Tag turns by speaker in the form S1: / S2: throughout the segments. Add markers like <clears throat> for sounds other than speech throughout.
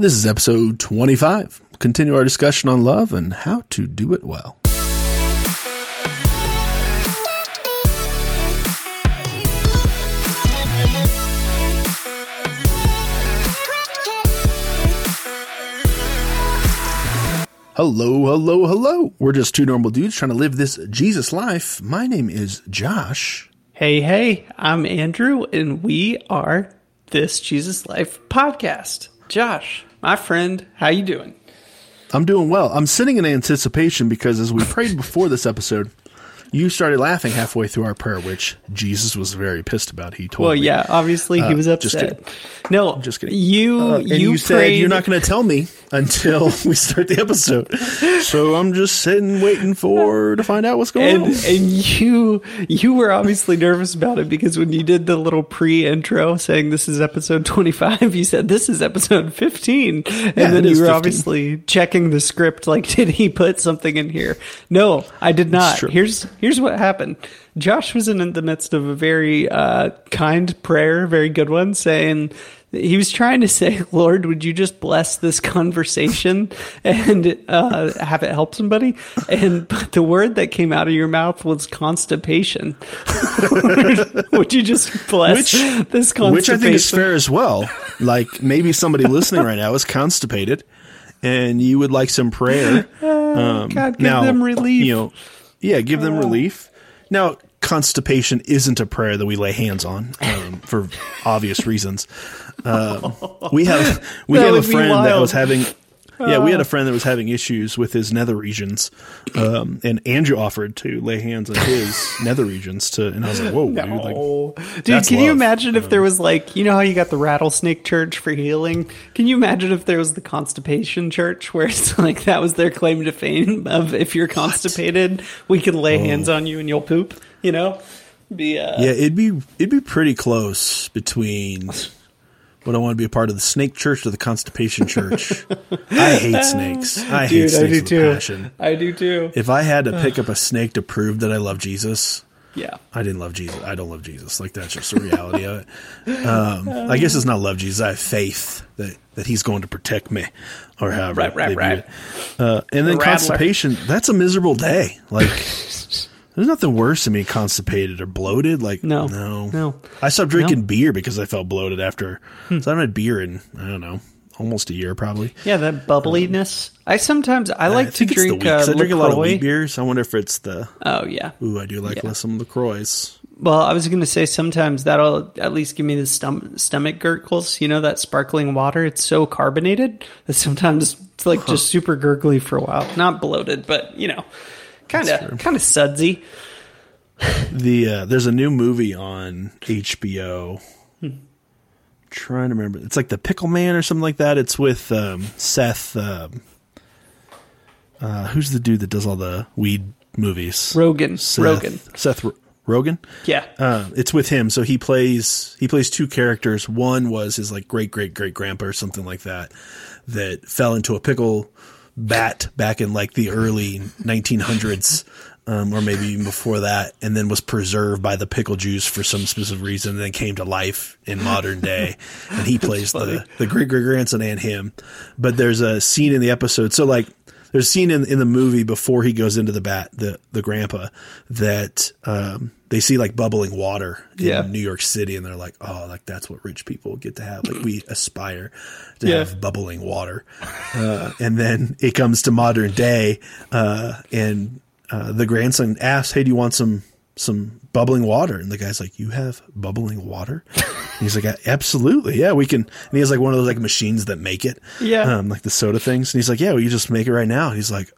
S1: This is episode 25. Continue our discussion on love and how to do it well. Hello, hello, hello. We're just two normal dudes trying to live this Jesus life. My name is Josh.
S2: Hey, hey, I'm Andrew, and we are this Jesus Life podcast. Josh, my friend, how you doing?
S1: I'm doing well. I'm sitting in anticipation because as we prayed before this episode, you started laughing halfway through our prayer, which Jesus was very pissed about. He told
S2: Well,
S1: me.
S2: yeah, obviously he
S1: Uh,
S2: was
S1: just
S2: upset.
S1: kidding.
S2: No,
S1: Just kidding.
S2: You,
S1: Uh, and
S2: you,
S1: you, said you're not going to tell me until <laughs> we start the episode. So I'm just sitting waiting for to find out what's going
S2: and
S1: on.
S2: and you you were obviously nervous about it because when you did the little pre-intro saying this is episode 25 you said this is episode 15 and
S1: Yeah,
S2: then you were
S1: 15.
S2: obviously checking the script like <laughs> did he put something in here no i did not here's here's what happened josh was in the midst of a very uh, kind prayer very good one saying he was trying to say, <laughs> Lord, would you just bless this conversation and uh, have it help somebody? And <laughs> but the word that came out of your mouth was constipation. <laughs> would you just bless
S1: Which-
S2: this constipation?
S1: Which I think is fair as well. Like maybe somebody listening right now is constipated and you would like some prayer. Um,
S2: God, give them relief.
S1: You know, yeah, give them relief. Now, constipation isn't a prayer that we lay hands on um, for obvious reasons. Um, we have we
S2: That
S1: have a friend that was having. Yeah, we had a friend that was having issues with his nether regions, um, and Andrew offered to lay hands on his <laughs> nether regions to, and I was like, "Whoa, dude!" Like,
S2: Oh, dude, can you
S1: love.
S2: imagine if there was like, you know how you got the rattlesnake church for healing? Can you imagine if there was the constipation church where it's <laughs> like that was their claim to fame of if you're <laughs> constipated, we can lay hands on you and you'll poop, you know? Be uh
S1: Yeah, it'd be it'd be pretty close between would I want to be a part of the snake church or the constipation church. <laughs> I hate snakes. I hate
S2: dude, I
S1: snakes
S2: do
S1: with
S2: too.
S1: passion.
S2: I do too.
S1: If I had to <sighs> pick up a snake to prove that I love Jesus,
S2: Yeah.
S1: I didn't love Jesus. I don't love Jesus. Like that's just the reality of it. Um, I guess it's not love Jesus. I have faith that, that He's going to protect me, or however
S2: Right, right, right.
S1: Uh, and then
S2: rattler.
S1: constipation. That's a miserable day. Like <laughs> there's nothing worse than being constipated or bloated. Like
S2: No,
S1: no,
S2: no.
S1: I stopped drinking
S2: No. Hmm.
S1: beer because I felt bloated after. So I haven't had beer in I don't know almost a year probably.
S2: Yeah, that bubbliness. I sometimes I like
S1: I
S2: to
S1: think it's the
S2: drink uh,
S1: I drink a lot of wheat beers. I wonder if it's the
S2: Oh yeah.
S1: ooh I do like
S2: Yeah.
S1: some Lacroix.
S2: Well, I was going to say sometimes that'll at least give me the stom- stomach gurgles. You know that sparkling water; it's so carbonated that sometimes it's like just super gurgly for a while. Not bloated, but you know, kind of kind of sudsy.
S1: The uh, there's a new movie on HBO. Trying to remember, it's like the Pickle Man or something like that. It's with um, Seth. Um, uh, who's the dude that does all the weed movies?
S2: Rogen,
S1: Seth,
S2: Rogen,
S1: Seth R- Rogen.
S2: yeah,
S1: Uh, it's with him, so he plays he plays two characters. One was his like great great great grandpa or something like that that fell into a pickle bat back in like the early 1900s, um, or maybe even before that, and then was preserved by the pickle juice for some specific reason, and then came to life in modern day. and he plays the the great great grandson and him. But there's a scene in the episode, so like there's a scene in, in the movie before he goes into the bat, the the grandpa, that um, they see like bubbling water in
S2: Yeah.
S1: New York City, and they're like, oh, like that's what rich people get to have. Like we <clears throat> aspire to
S2: Yeah.
S1: have bubbling water. Uh, and then it comes to modern day, uh, and uh, the grandson asks, "Hey, do you want some some bubbling water?" And the guy's like, "You have bubbling water?" And he's like, "Absolutely, yeah, we can." And he has like one of those like machines that make it,
S2: Yeah.
S1: um, like the soda things. And he's like, "Yeah, we can just make it right now." And he's like,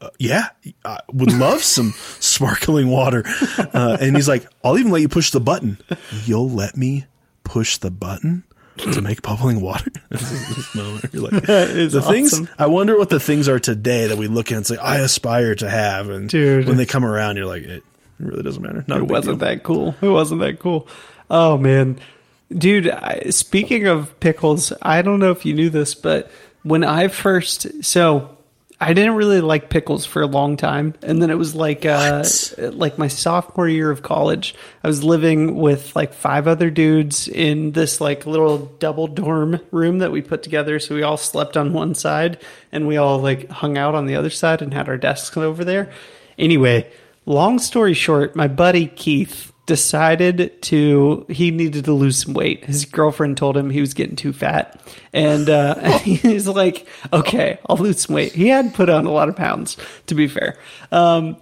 S1: uh, "Yeah, I would love some <laughs> sparkling water." Uh, and he's like, "I'll even let you push the button. You'll let me push the button." To make bubbling water, <laughs> This moment, you're like, <laughs> the things. I wonder what the things are today that we look at and say, "I aspire to have," and
S2: Dude.
S1: when they come around, you're like, "It, it really doesn't matter." Not
S2: it wasn't
S1: deal.
S2: that cool. It wasn't that cool. Oh man, dude. I, speaking of pickles, I don't know if you knew this, but when I first so I didn't really like pickles for a long time, and then it was like uh, like my sophomore year of college. I was living with like five other dudes in this like little double dorm room that we put together. So we all slept on one side, and we all like hung out on the other side and had our desks over there. Anyway, long story short, my buddy Keith decided to he needed to lose some weight. His girlfriend told him he was getting too fat, and, uh, <laughs> he's like, "Okay, I'll lose some weight." He had put on a lot of pounds, to be fair. Um,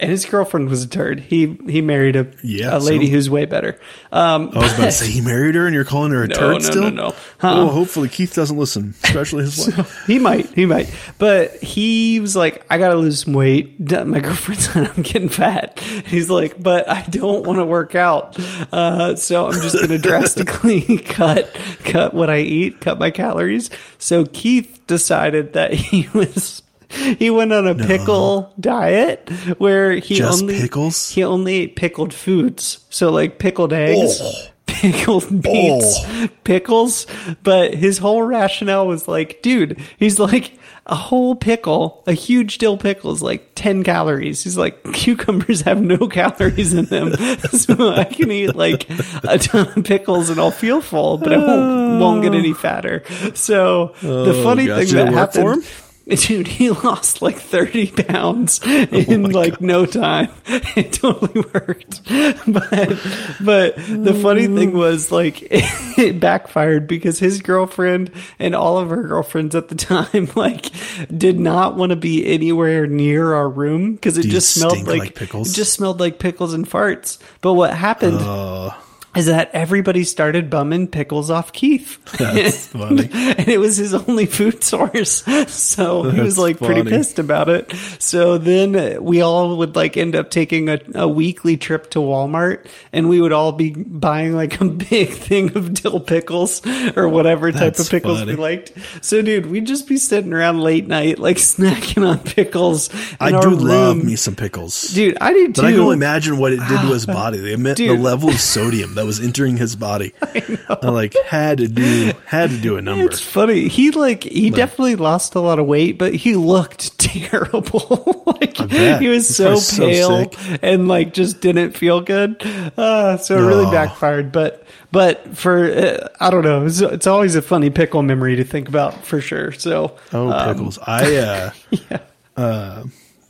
S2: and his girlfriend was a turd. He he married a
S1: Yeah,
S2: a lady
S1: so-
S2: who's way better. Um,
S1: I was about to <laughs> say he married her, and you're calling her a
S2: No,
S1: turd
S2: no,
S1: still.
S2: no, no. no.
S1: Oh, hopefully Keith doesn't listen, especially his <laughs> wife.
S2: he might, he might. But he was like, I gotta lose some weight. <laughs> My girlfriend's like, I'm getting fat. He's like, but I don't want to work out. Uh, so I'm just gonna drastically cut cut what I eat, cut my calories. So Keith decided that he was <laughs> he went on a pickle diet where he
S1: Just
S2: only
S1: pickles?
S2: he only ate pickled foods. So like pickled eggs.
S1: Oh. <laughs>
S2: Pickled beets, pickles, but his whole rationale was like, dude, he's like a whole pickle, a huge dill pickle is like 10 calories. He's like, <laughs> cucumbers have no calories in them. so I can eat like a ton of pickles and I'll feel full, but I won't, won't get any fatter. So the funny thing that happened. <laughs> Dude, he lost like 30 pounds <laughs> in like no time. <laughs> It totally worked. But but the funny thing was like it backfired because his girlfriend and all of her girlfriends at the time like did not want to be anywhere near our room because it
S1: Do
S2: just smelled like,
S1: like pickles?
S2: It just smelled like pickles and farts. But what happened
S1: Uh,
S2: is that everybody started bumming pickles off Keith.
S1: That's <laughs> funny.
S2: and it was his only food source. <laughs> So he was
S1: That's
S2: like pretty pissed about it. So then we all would like end up taking a, a weekly trip to Walmart and we would all be buying like a big <laughs> thing of dill pickles or whatever type
S1: That's
S2: of pickles
S1: funny.
S2: we liked. So dude, we'd just be sitting around late night like snacking on pickles.
S1: I do love me some pickles.
S2: Dude, I do too.
S1: But I can only imagine what it did to his body. The, the level of sodium that was entering his body. <laughs> I, like had to do had to do a number.
S2: It's funny. He like he definitely lost a lot of weight, but he looked <laughs> terrible. <laughs> like he was
S1: He's
S2: so
S1: so
S2: pale
S1: sick.
S2: and like just didn't feel good. Uh, so it really
S1: Oh.
S2: backfired. But but for uh, I don't know. It's, it's always a funny pickle memory to think about for sure. So
S1: Oh,
S2: um,
S1: pickles! I uh,
S2: yeah.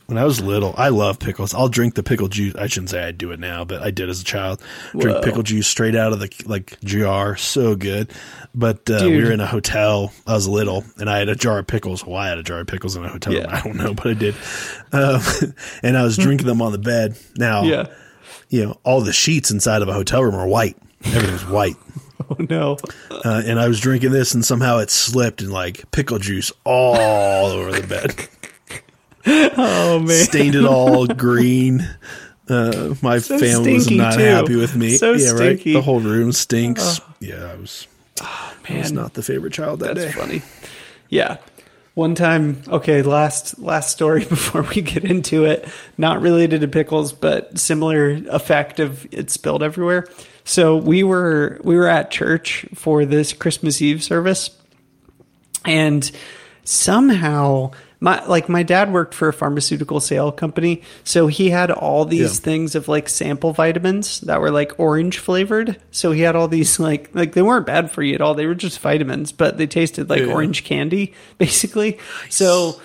S1: When I was little, I love pickles. I'll drink the pickle juice. I shouldn't say I do it now, but I did as a child. Drink
S2: Whoa.
S1: pickle juice straight out of the like jar, so good. But uh, we were in a hotel. I was little, and I had a jar of pickles. Well, I had a jar of pickles in a hotel.
S2: Yeah. <laughs>
S1: I don't know, but I did. Um, <laughs> and I was drinking them on the bed. Now,
S2: Yeah.
S1: you know, all the sheets inside of a hotel room are white. Everything's white. <laughs>
S2: Oh no.
S1: Uh, and I was drinking this, and somehow it slipped and like pickle juice all over the bed,
S2: Oh man.
S1: stained it all green. Uh, my
S2: So
S1: family was not
S2: too.
S1: happy with me.
S2: So
S1: yeah,
S2: stinky.
S1: right. The whole room stinks. yeah, I was. I was
S2: Man.
S1: not the favorite child that
S2: That's
S1: day.
S2: funny. Yeah. One time, okay, last last story <laughs> before we get into it, not related to pickles, but similar effect of it spilled everywhere. So we were we were at church for this Christmas Eve service, and somehow my like my dad worked for a pharmaceutical sale company so he had all these
S1: Yeah.
S2: things of like sample vitamins that were like orange flavored so he had all these like like they weren't bad for you at all they were just vitamins but they tasted like
S1: Yeah.
S2: orange candy <laughs> basically so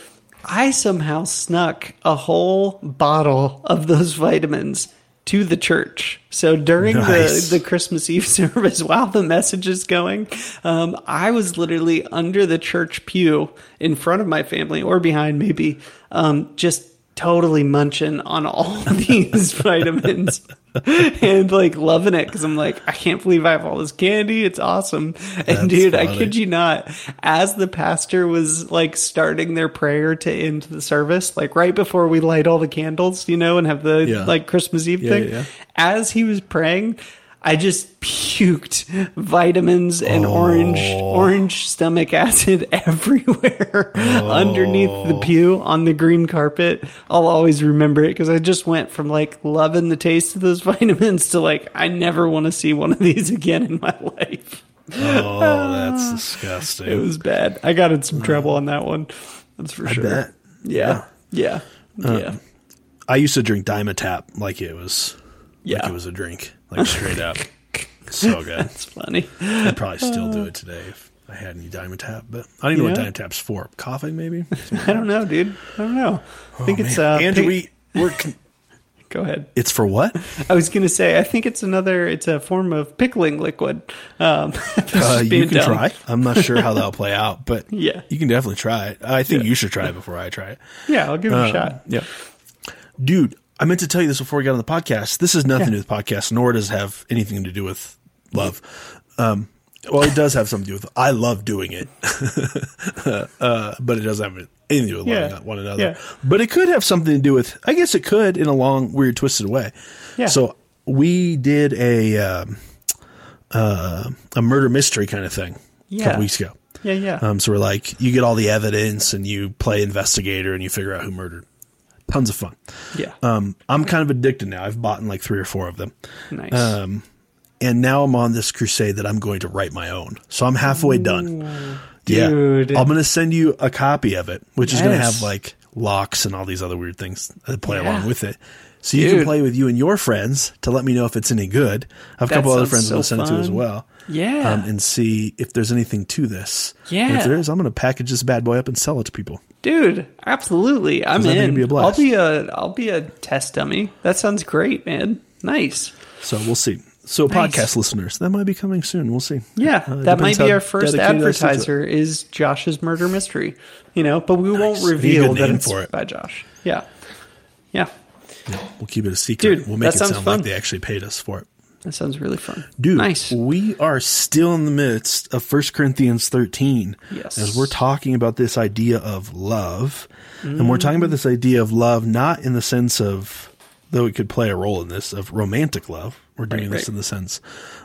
S2: i somehow snuck a whole bottle of those vitamins to the church so during
S1: Nice.
S2: the the Christmas Eve <laughs> service while the message is going. Um, I was literally under the church pew in front of my family or behind maybe, um, just totally munching on all <laughs> these <laughs> vitamins <laughs> and like loving it because I'm like, I can't believe I have all this candy. It's awesome. And
S1: That's
S2: dude, I
S1: funny.
S2: kid you not, as the pastor was like starting their prayer to end the service, like right before we light all the candles, you know, and have the
S1: Yeah.
S2: like Christmas Eve
S1: Yeah,
S2: thing,
S1: yeah.
S2: as he was praying, I just puked vitamins and orange oh. orange stomach acid <laughs> everywhere oh. underneath the pew on the green carpet. I'll always remember it because I just went from like loving the taste of those <laughs> vitamins to like I never want to see one of these again in my <laughs> life.
S1: Oh, that's disgusting.
S2: It was bad. I got in some trouble on that one. That's for
S1: I
S2: sure.
S1: bet.
S2: Yeah. Yeah. Yeah.
S1: Uh, I used to drink Dimetapp like it was
S2: Yeah.
S1: like it was a drink, like straight up. <laughs> so good.
S2: It's funny.
S1: I'd probably still do it today if I had any Dimetapp, but I don't even know
S2: Yeah.
S1: what Dimetapp's for. Coughing, maybe. <laughs>
S2: I don't know, dude. I don't know. I think it's uh
S1: Oh, Andrew,
S2: pig-
S1: we we're con- <laughs>
S2: go ahead.
S1: it's for what?
S2: I was gonna say I think it's another it's a form of pickling liquid. Um just
S1: Uh, you
S2: being
S1: can
S2: dumb.
S1: try. I'm not sure how that'll play out, but
S2: Yeah.
S1: you can definitely try it. I think you should try it before I try it.
S2: Yeah, I'll give it a
S1: Um,
S2: shot.
S1: Yeah. Dude, I meant to tell you this before we got on the podcast. This has nothing
S2: Yeah.
S1: to do with podcast, nor does it have anything to do with love. Um, well, it does have something to do with I love doing it, <laughs> uh, but it doesn't have anything to do with
S2: Yeah.
S1: loving one another.
S2: Yeah.
S1: But it could have something to do with. I guess it could in a long, weird, twisted way.
S2: Yeah.
S1: So we did a um, uh, a murder mystery kind of thing a couple weeks ago.
S2: Yeah, yeah.
S1: Um, so we're like, you get all the evidence and you play investigator and you figure out who murdered. Tons of fun.
S2: yeah.
S1: Um, I'm kind of addicted now. I've bought in like three or four of them.
S2: nice.
S1: Um, and now I'm on this crusade that I'm going to write my own. So I'm halfway done.
S2: dude.
S1: Yeah. I'm going to send you a copy of it, which is going to have like locks and all these other weird things that play
S2: Yeah.
S1: along with it. So you can play with you and your friends to let me know if it's any good. I have a
S2: That
S1: couple other friends I'm going to
S2: so
S1: send it to as well.
S2: Yeah.
S1: Um, and see if there's anything to this. And
S2: Yeah.
S1: if there is, I'm going to package this bad boy up and sell it to people.
S2: Dude, absolutely. I'm
S1: I think it'd
S2: in.
S1: be a blast.
S2: I'll be a I'll be a test dummy. That sounds great, man. Nice.
S1: So we'll see. So
S2: Nice.
S1: podcast listeners, that might be coming soon. We'll see.
S2: Yeah,
S1: Uh,
S2: that might be our first
S1: dedicated I stick to it.
S2: advertiser is Josh's murder mystery. You know, but we won't
S1: Nice. A
S2: reveal that it's
S1: for it.
S2: by Josh. Yeah. Yeah.
S1: We'll keep it a secret.
S2: Dude,
S1: we'll make it sound
S2: fun.
S1: like they actually paid us for it.
S2: That sounds really fun.
S1: Dude,
S2: Nice.
S1: we are still in the midst of 1 Corinthians 13
S2: Yes.
S1: as we're talking about this idea of love. And we're talking about mm-hmm. this idea of love not in the sense of, though it could play a role in this, of romantic love. We're doing
S2: Right,
S1: this
S2: right.
S1: in the sense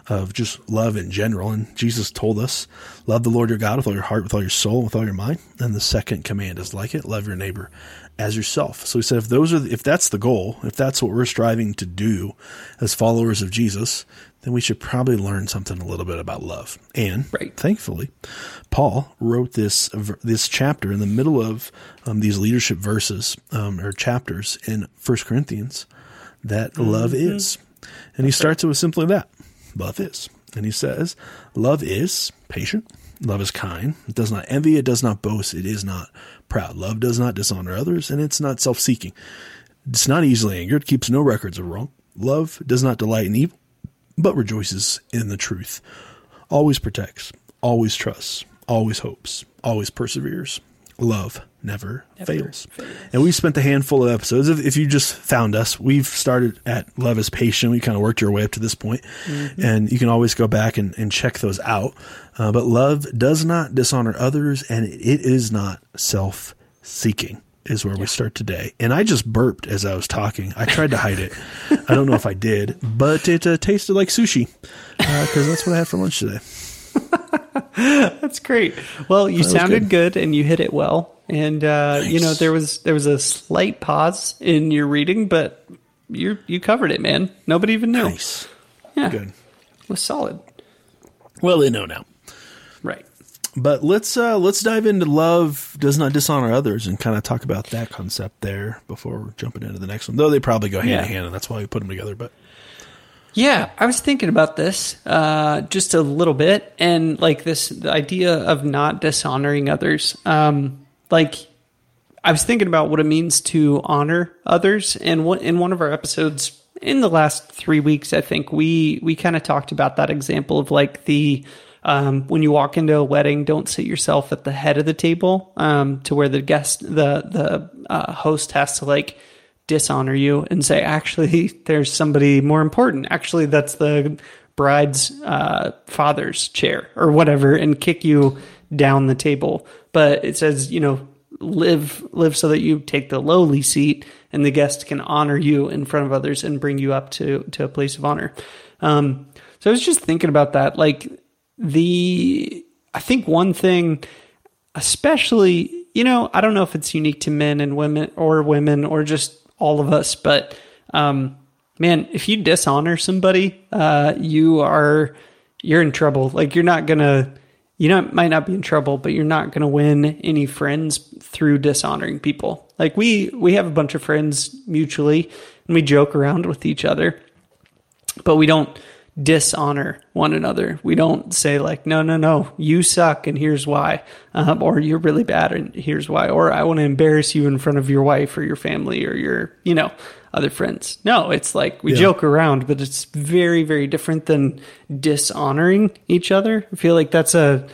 S1: of just love in general. And Jesus told us, love the Lord your God with all your heart, with all your soul, with all your mind. And the second command is like it, love your neighbor as yourself. So he said, if those are, the, if that's the goal, if that's what we're striving to do as followers of Jesus, then we should probably learn something a little bit about love. And
S2: Right.
S1: thankfully, Paul wrote this this chapter in the middle of um, these leadership verses um, or chapters in First Corinthians that love is, and he starts it with simply that: love is, and he says, "Love is patient, love is kind, it does not envy, it does not boast, it is not proud. Love does not dishonor others, and it's not self-seeking. It's not easily angered, keeps no records of wrong. Love does not delight in evil, but rejoices in the truth. Always protects, always trusts, always hopes, always perseveres. Love never, fails. And we've spent a handful of episodes. If, if you just found us, we've started at Love is Patient. We kind of worked our way up to this point. And you can always go back and, and check those out. Uh, but love does not dishonor others, and it is not self seeking is where we start today. And I just burped as I was talking. I tried to hide it. I don't know if I did, but it uh, tasted like sushi because that's what I had for lunch today. <laughs>
S2: That's great. Well, you
S1: was
S2: sounded
S1: good.
S2: good. and you hit it well. And uh, you know, there was there was a slight pause in your reading, but you you covered it, man. Nobody even knew.
S1: Nice.
S2: Yeah.
S1: Good.
S2: It was solid.
S1: Well, they know now.
S2: Right.
S1: But let's uh, let's dive into love does not dishonor others and kind of talk about that concept there before we're jumping into the next one. Though they probably go hand
S2: Yeah.
S1: in hand, and that's why we put them together. But
S2: Yeah, I was thinking about this uh, just a little bit, and like this the idea of not dishonoring others. Um, like, I was thinking about what it means to honor others, and what, in one of our episodes in the last three weeks, I think we we kind of talked about that example of like the um, when you walk into a wedding, don't sit yourself at the head of the table um, to where the guest the the uh, host has to like dishonor you and say, actually, <laughs> there's somebody more important. Actually, that's the bride's uh, father's chair or whatever, and kick you down the table. But it says, you know, live live so that you take the lowly seat, and the guest can honor you in front of others and bring you up to to a place of honor. Um, so I was just thinking about that, like the I think one thing especially you know i don't know if it's unique to men and women or women or just all of us but um man if you dishonor somebody uh you are you're in trouble like you're not gonna you know might not be in trouble but you're not gonna win any friends through dishonoring people. Like we we have a bunch of friends mutually and we joke around with each other, but we don't dishonor one another. We don't say like, no, no, no, you suck and here's why, um, or you're really bad and here's why, or I want to embarrass you in front of your wife or your family or your, you know, other friends. No, it's like we
S1: Yeah.
S2: joke around, but it's very, very different than dishonoring each other. I feel like that's a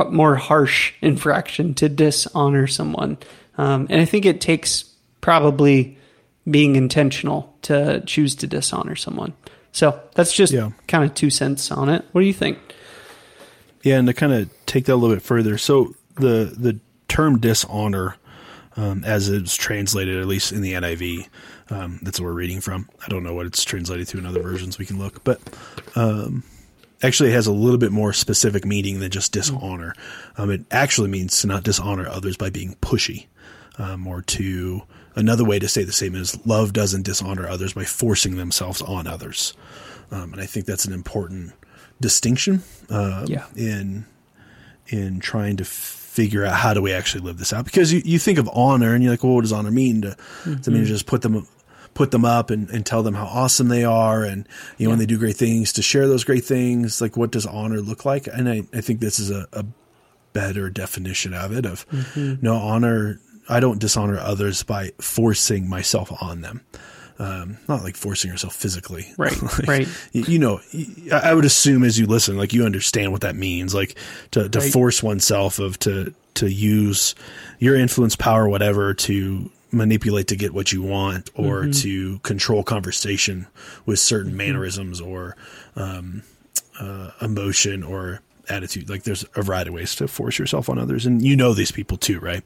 S2: h- more harsh infraction to dishonor someone. Um, and I think it takes probably being intentional to choose to dishonor someone. So that's just
S1: Yeah.
S2: kind of two cents on it. What do you think?
S1: Yeah, and to kind of take that a little bit further, so the the term dishonor, um, as it's translated, at least in the NIV, um, that's what we're reading from. I don't know what it's translated to in other versions. We can look, but um, actually, it has a little bit more specific meaning than just dishonor. Um, it actually means to not dishonor others by being pushy, um, or to another way to say the same is love doesn't dishonor others by forcing themselves on others, um, and I think that's an important distinction um,
S2: Yeah.
S1: in in trying to figure out how do we actually live this out? Because you, you think of honor and you're like well what does honor mean? To, to mean to just put them put them up and, and tell them how awesome they are and you know when they do great things to share those great things. Like what does honor look like? And i, I think this is a, a better definition of it of no honor i don't dishonor others by forcing myself on them um, not like forcing yourself physically <laughs>
S2: Right,
S1: Like,
S2: right.
S1: you, know I I would assume as you listen like you understand what that means like to, to
S2: Right.
S1: force oneself of to to use your influence power whatever to manipulate to get what you want or
S2: Mm-hmm.
S1: to control conversation with certain mannerisms or um, uh, emotion or attitude like there's a variety of ways to force yourself on others and you know these people too right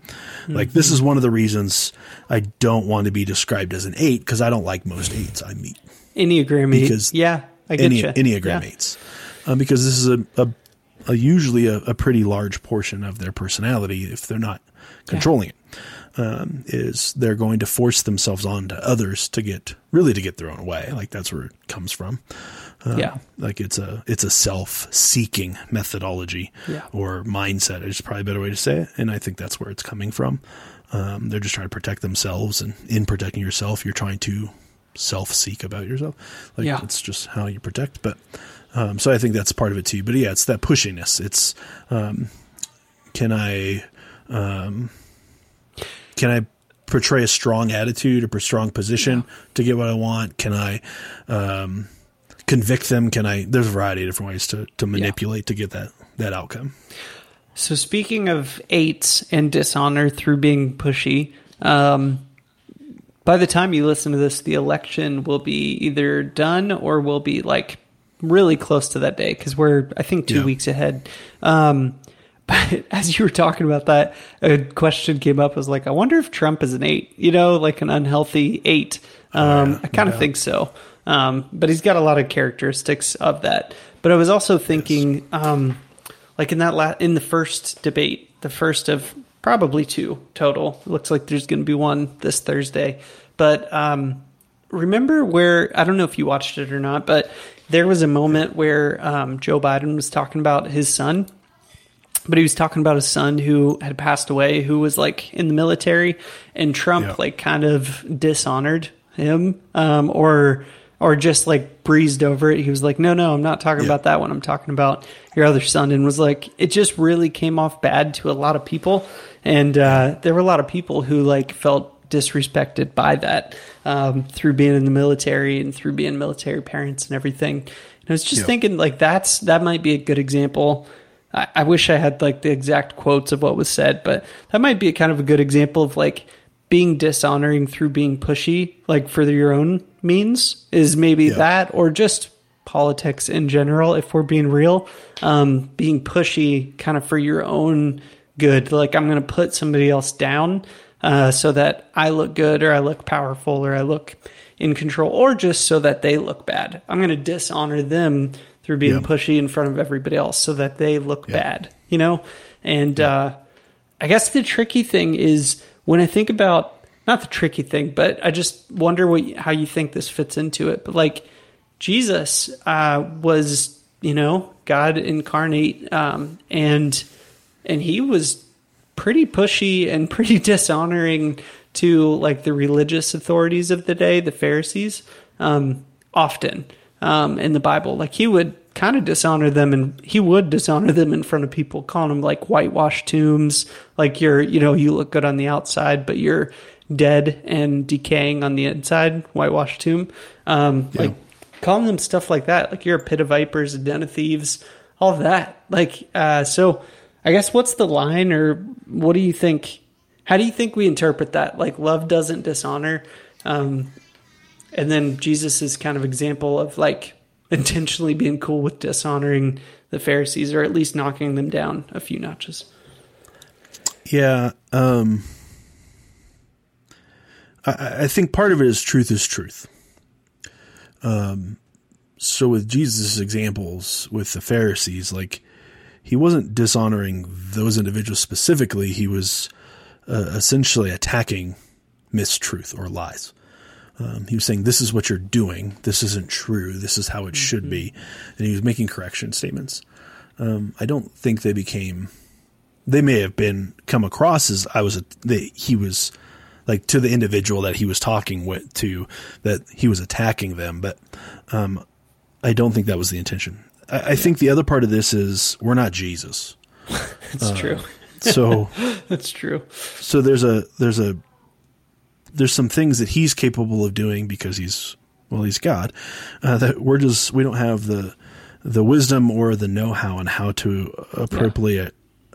S1: like this
S2: Mm-hmm.
S1: is one of the reasons i don't want to be described as an eight because i don't like most eights i meet
S2: Enneagram eight.
S1: Because
S2: yeah, I get
S1: Enne-
S2: you.
S1: Enneagram
S2: yeah.
S1: mates, um, because this is a, a, a usually a, a pretty large portion of their personality if they're not controlling it. Um, is they're going to force themselves onto others to get really to get their own way. Like that's where it comes from. Um,
S2: Yeah.
S1: like it's a it's a self seeking methodology
S2: Yeah.
S1: or mindset is probably a better way to say it. And I think that's where it's coming from. Um, they're just trying to protect themselves, and in protecting yourself, you're trying to self seek about yourself. Like
S2: Yeah.
S1: it's just how you protect. But um, so I think that's part of it too. But yeah, it's that pushiness. It's um, can I um, can I portray a strong attitude or a strong position to get what I want? Can I um, convict them? Can I? There's a variety of different ways to to manipulate to get that that outcome.
S2: So speaking of eights and dishonor through being pushy, um, by the time you listen to this, the election will be either done or will be like really close to that day because we're I think two
S1: Yeah.
S2: weeks ahead. Um, but <laughs> as you were talking about that, a question came up. I was like, I wonder if Trump is an eight. You know, like an unhealthy eight. Um,
S1: yeah,
S2: I kind of
S1: doubt.
S2: think so. Um, but he's got a lot of characteristics of that. But I was also thinking, um, like in that la- in the first debate, the first of probably two total. It Looks like there's going to be one this Thursday. But um, remember where I don't know if you watched it or not, but there was a moment where um, Joe Biden was talking about his son. But he was talking about his son who had passed away, who was like in the military, and Trump
S1: Yeah.
S2: like kind of dishonored him, um, or or just like breezed over it. He was like, "No, no, I'm not talking
S1: Yeah.
S2: about that one. I'm talking about your other son." And was like, it just really came off bad to a lot of people, and uh, there were a lot of people who like felt disrespected by that um, through being in the military and through being military parents and everything. And I was just
S1: Yeah.
S2: thinking like that's that might be a good example. I, I wish I had like the exact quotes of what was said, but that might be a kind of a good example of like being dishonoring through being pushy, like for your own means, is maybe
S1: Yeah.
S2: that or just politics in general. If we're being real, um, being pushy kind of for your own good, like I'm going to put somebody else down uh, so that I look good or I look powerful or I look in control, or just so that they look bad. I'm going to dishonor them through being
S1: Yeah.
S2: pushy in front of everybody else so that they look bad, you know? And uh, I guess the tricky thing is when I think about not the tricky thing, but I just wonder what how you think this fits into it. But like Jesus uh, was, you know, God incarnate, um, and and he was pretty pushy and <laughs> pretty dishonoring to like the religious authorities of the day, the Pharisees, um, often um, in the Bible. Like he would kind of dishonor them and he would dishonor them in front of people, calling them like whitewashed tombs. Like you're, you know, you look good on the outside, but you're dead and decaying on the inside, whitewashed tomb. Um, yeah. Like calling them stuff like that. Like you're a pit of vipers, a den of thieves, all that. Like, uh, so I guess what's the line or what do you think? How do you think we interpret that? Like love doesn't dishonor. Um, and then Jesus' is kind of example of like intentionally being cool with dishonoring the Pharisees or at least knocking them down a few notches.
S1: Yeah. Um, I, I think part of it is truth is truth. Um, so with Jesus' examples with the Pharisees, like he wasn't dishonoring those individuals specifically. He was uh, essentially attacking mistruth or lies. Um, he was saying, This is what you're doing. This isn't true. This is how it should mm-hmm. be. And he was making correction statements. Um, I don't think they became, they may have been come across as I was, a, they, he was like to the individual that he was talking with to, that he was attacking them. But um, I don't think that was the intention. I, I yeah. think the other part of this is we're not Jesus. <laughs>
S2: It's uh, true.
S1: so <laughs>
S2: that's true.
S1: So there's a, there's a, there's some things that he's capable of doing because he's well he's God uh, that we're just we don't have the the wisdom or the know-how on how to appropriately yeah.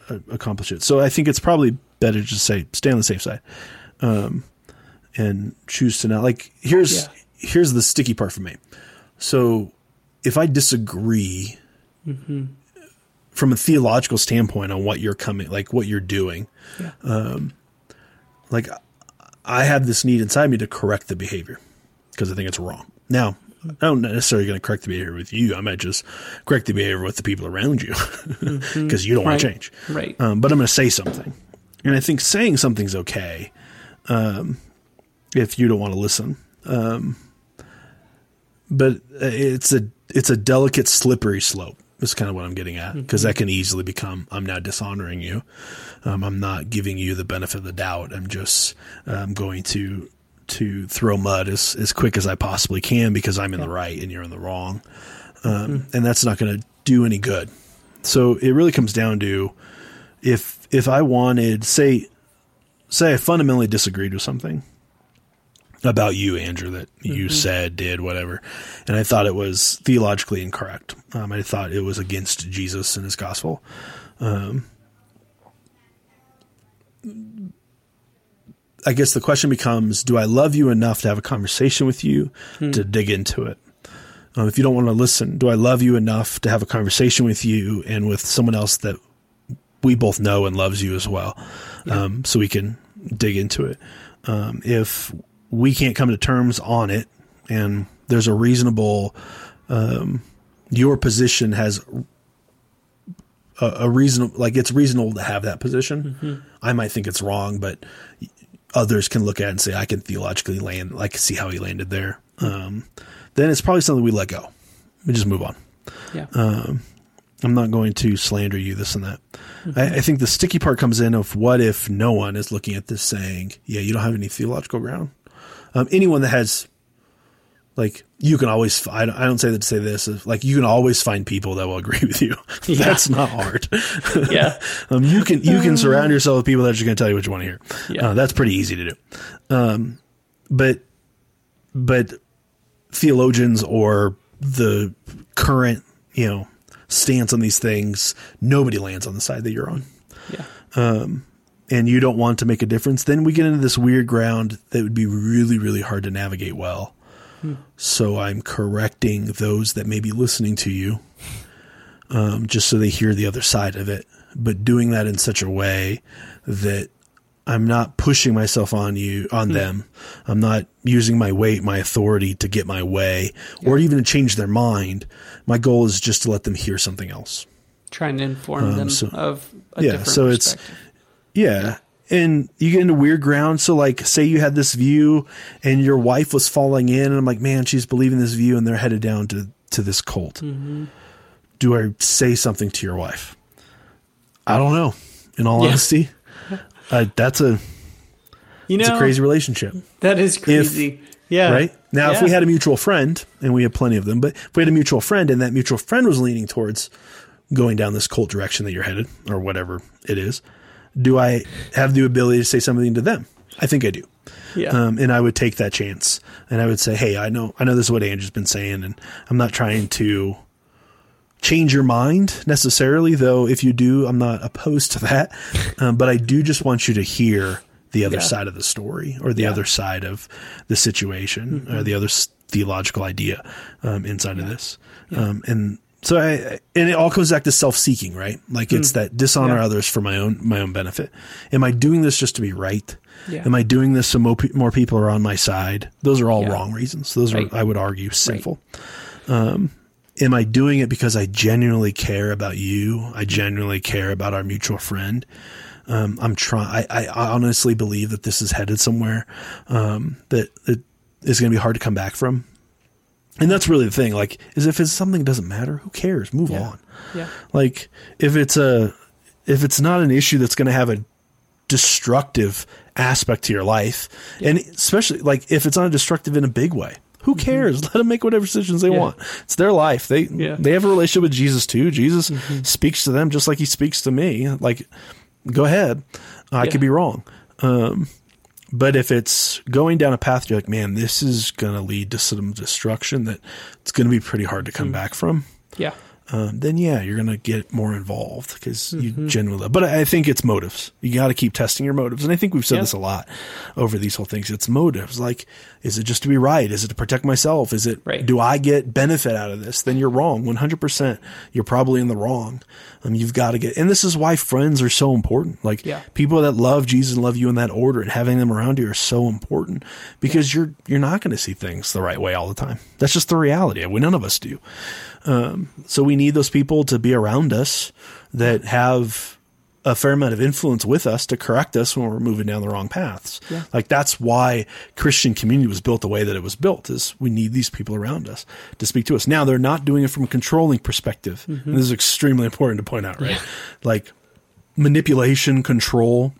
S1: a, a, accomplish it. So I think it's probably better to just say stay on the safe side, um, and choose to not like. Here's yeah. here's the sticky part for me. So if I disagree mm-hmm. from a theological standpoint on what you're coming, like what you're doing, yeah. um, like I have this need inside me to correct the behavior because I think it's wrong. Now, I'm not necessarily going to correct the behavior with you. I might just correct the behavior with the people around you because mm-hmm. <laughs> you don't want to change.
S2: Right.
S1: Um, but I'm going to say something. And I think saying something's okay um, if you don't want to listen. Um, but it's a it's a delicate, slippery slope. Is kind of what I'm getting at because mm-hmm. that can easily become I'm now dishonoring you. Um, I'm not giving you the benefit of the doubt. I'm just um, going to to throw mud as as quick as I possibly can because I'm in the right and you're in the wrong, um, mm-hmm. and that's not going to do any good. So it really comes down to if if I wanted say say I fundamentally disagreed with something about you, Andrew, that you mm-hmm. said, did, whatever. And I thought it was theologically incorrect. Um, I thought it was against Jesus and his gospel. Um, I guess the question becomes Do I love you enough to have a conversation with you hmm. to dig into it? Um, if you don't want to listen, do I love you enough to have a conversation with you and with someone else that we both know and loves you as well? Yeah. Um, so we can dig into it. Um, if we can't come to terms on it and there's a reasonable, um, your position has a, a reasonable, like it's reasonable to have that position. Mm-hmm. I might think it's wrong, but others can look at it and say, I can theologically land, like see how he landed there. Um, then it's probably something we let go. We just move on.
S2: Yeah.
S1: Um, I'm not going to slander you, this and that. Mm-hmm. I, I, think the sticky part comes in of what if no one is looking at this saying, yeah, you don't have any theological ground. Um, anyone that has like you can always I don't, I don't say that to say this like you can always find people that will <laughs> agree with you. <laughs> Yeah. that's not hard.
S2: Yeah. <laughs>
S1: Um, you can you can surround yourself with people that are just going to tell you what you want to hear.
S2: Yeah.
S1: Uh, that's pretty easy to do. Um, but but theologians or the current you know stance on these things nobody lands on the side that you're on.
S2: Yeah.
S1: Um, and you don't want to make a difference then we get into this weird ground that would be really really hard to navigate well so I'm correcting those that may be listening to you, um, just so they hear the other side of it. But doing that in such a way that I'm not pushing myself on you, on mm. them. I'm not using my weight, my authority to get my way yeah. or even to change their mind. My goal is just to let them hear something else.
S2: Trying to inform um, them so, of a
S1: yeah,
S2: different
S1: so it's, yeah, yeah and you get into weird ground. So, like, say you had this view and your wife was falling in, and I'm like, man, she's believing this view, and they're headed down to to this cult. Mm-hmm. Do I say something to your wife? I don't know. In all yeah. honesty, uh, that's a
S2: You know, it's
S1: a crazy relationship.
S2: that is crazy. yeah.
S1: right now if we had a mutual friend and we have plenty of them but if we had a mutual friend and that mutual friend was leaning towards going down this cult direction that you're headed or whatever it is do i have the ability to say something to them? I think i do.
S2: Yeah.
S1: um, and i would take that chance. And i would say hey i know i know this is what andrew's been saying and i'm not trying to change your mind necessarily though if you do i'm not opposed to that. <laughs> Um, but i do just want you to hear the other
S2: Yeah.
S1: side of the story or the
S2: Yeah.
S1: other side of the situation or the other s- theological idea um, inside of this. Um, and so I, and it all comes back to self-seeking right like it's that dishonor
S2: Yeah.
S1: others for my own my own benefit am i doing this just to be right
S2: Yeah.
S1: am i doing this so mo- more people are on my side those are all
S2: Yeah.
S1: wrong reasons those
S2: Right.
S1: are i would argue sinful am I doing it because I genuinely care about you? I genuinely care about our mutual friend. Um, I'm trying. I, I honestly believe that this is headed somewhere um, that it is going to be hard to come back from. And that's really the thing. Like, is if it's something that doesn't matter, who cares? Move
S2: Yeah.
S1: on.
S2: Yeah.
S1: Like, if it's a, if it's not an issue that's going to have a destructive aspect to your life, and especially like if it's not destructive in a big way, who cares? <laughs> Let them make whatever decisions they
S2: Mm-hmm. Yeah.
S1: want. It's their life. They
S2: Yeah. Mm-hmm.
S1: they have a relationship with Jesus too. Jesus speaks to them just like he speaks to me. Like, go ahead. I
S2: Yeah.
S1: could be wrong. Um, but if it's going down a path, you're like, man, this is going to lead to some destruction that it's going to be pretty hard to come hmm. back from
S2: Yeah.
S1: Um, then yeah, you're going to get more involved because
S2: Mm-hmm.
S1: you genuinely. But I think it's motives. You got to keep testing your motives, and I think we've said
S2: Yeah.
S1: this a lot over these whole things. It's motives. Like, is it just to be right? Is it to protect myself? Is it
S2: Right.
S1: do I get benefit out of this? Then you're wrong. One hundred percent. You're probably in the wrong. Um, you've got to get, and this is why friends are so important. Like
S2: Yeah.
S1: people that love Jesus and love you in that order, and having them around you are so important because you're you're not going to see things the right way all the time. That's just the reality. We none of us do. So we need those people to be around us that have a fair amount of influence with us to correct us when we're moving down the wrong paths.
S2: Yeah.
S1: Like that's why Christian community was built the way that it was built is we need these people around us to speak to us. Now they're not doing it from a controlling perspective.
S2: Mm-hmm.
S1: And this is extremely important to point out, right? Like manipulation, control,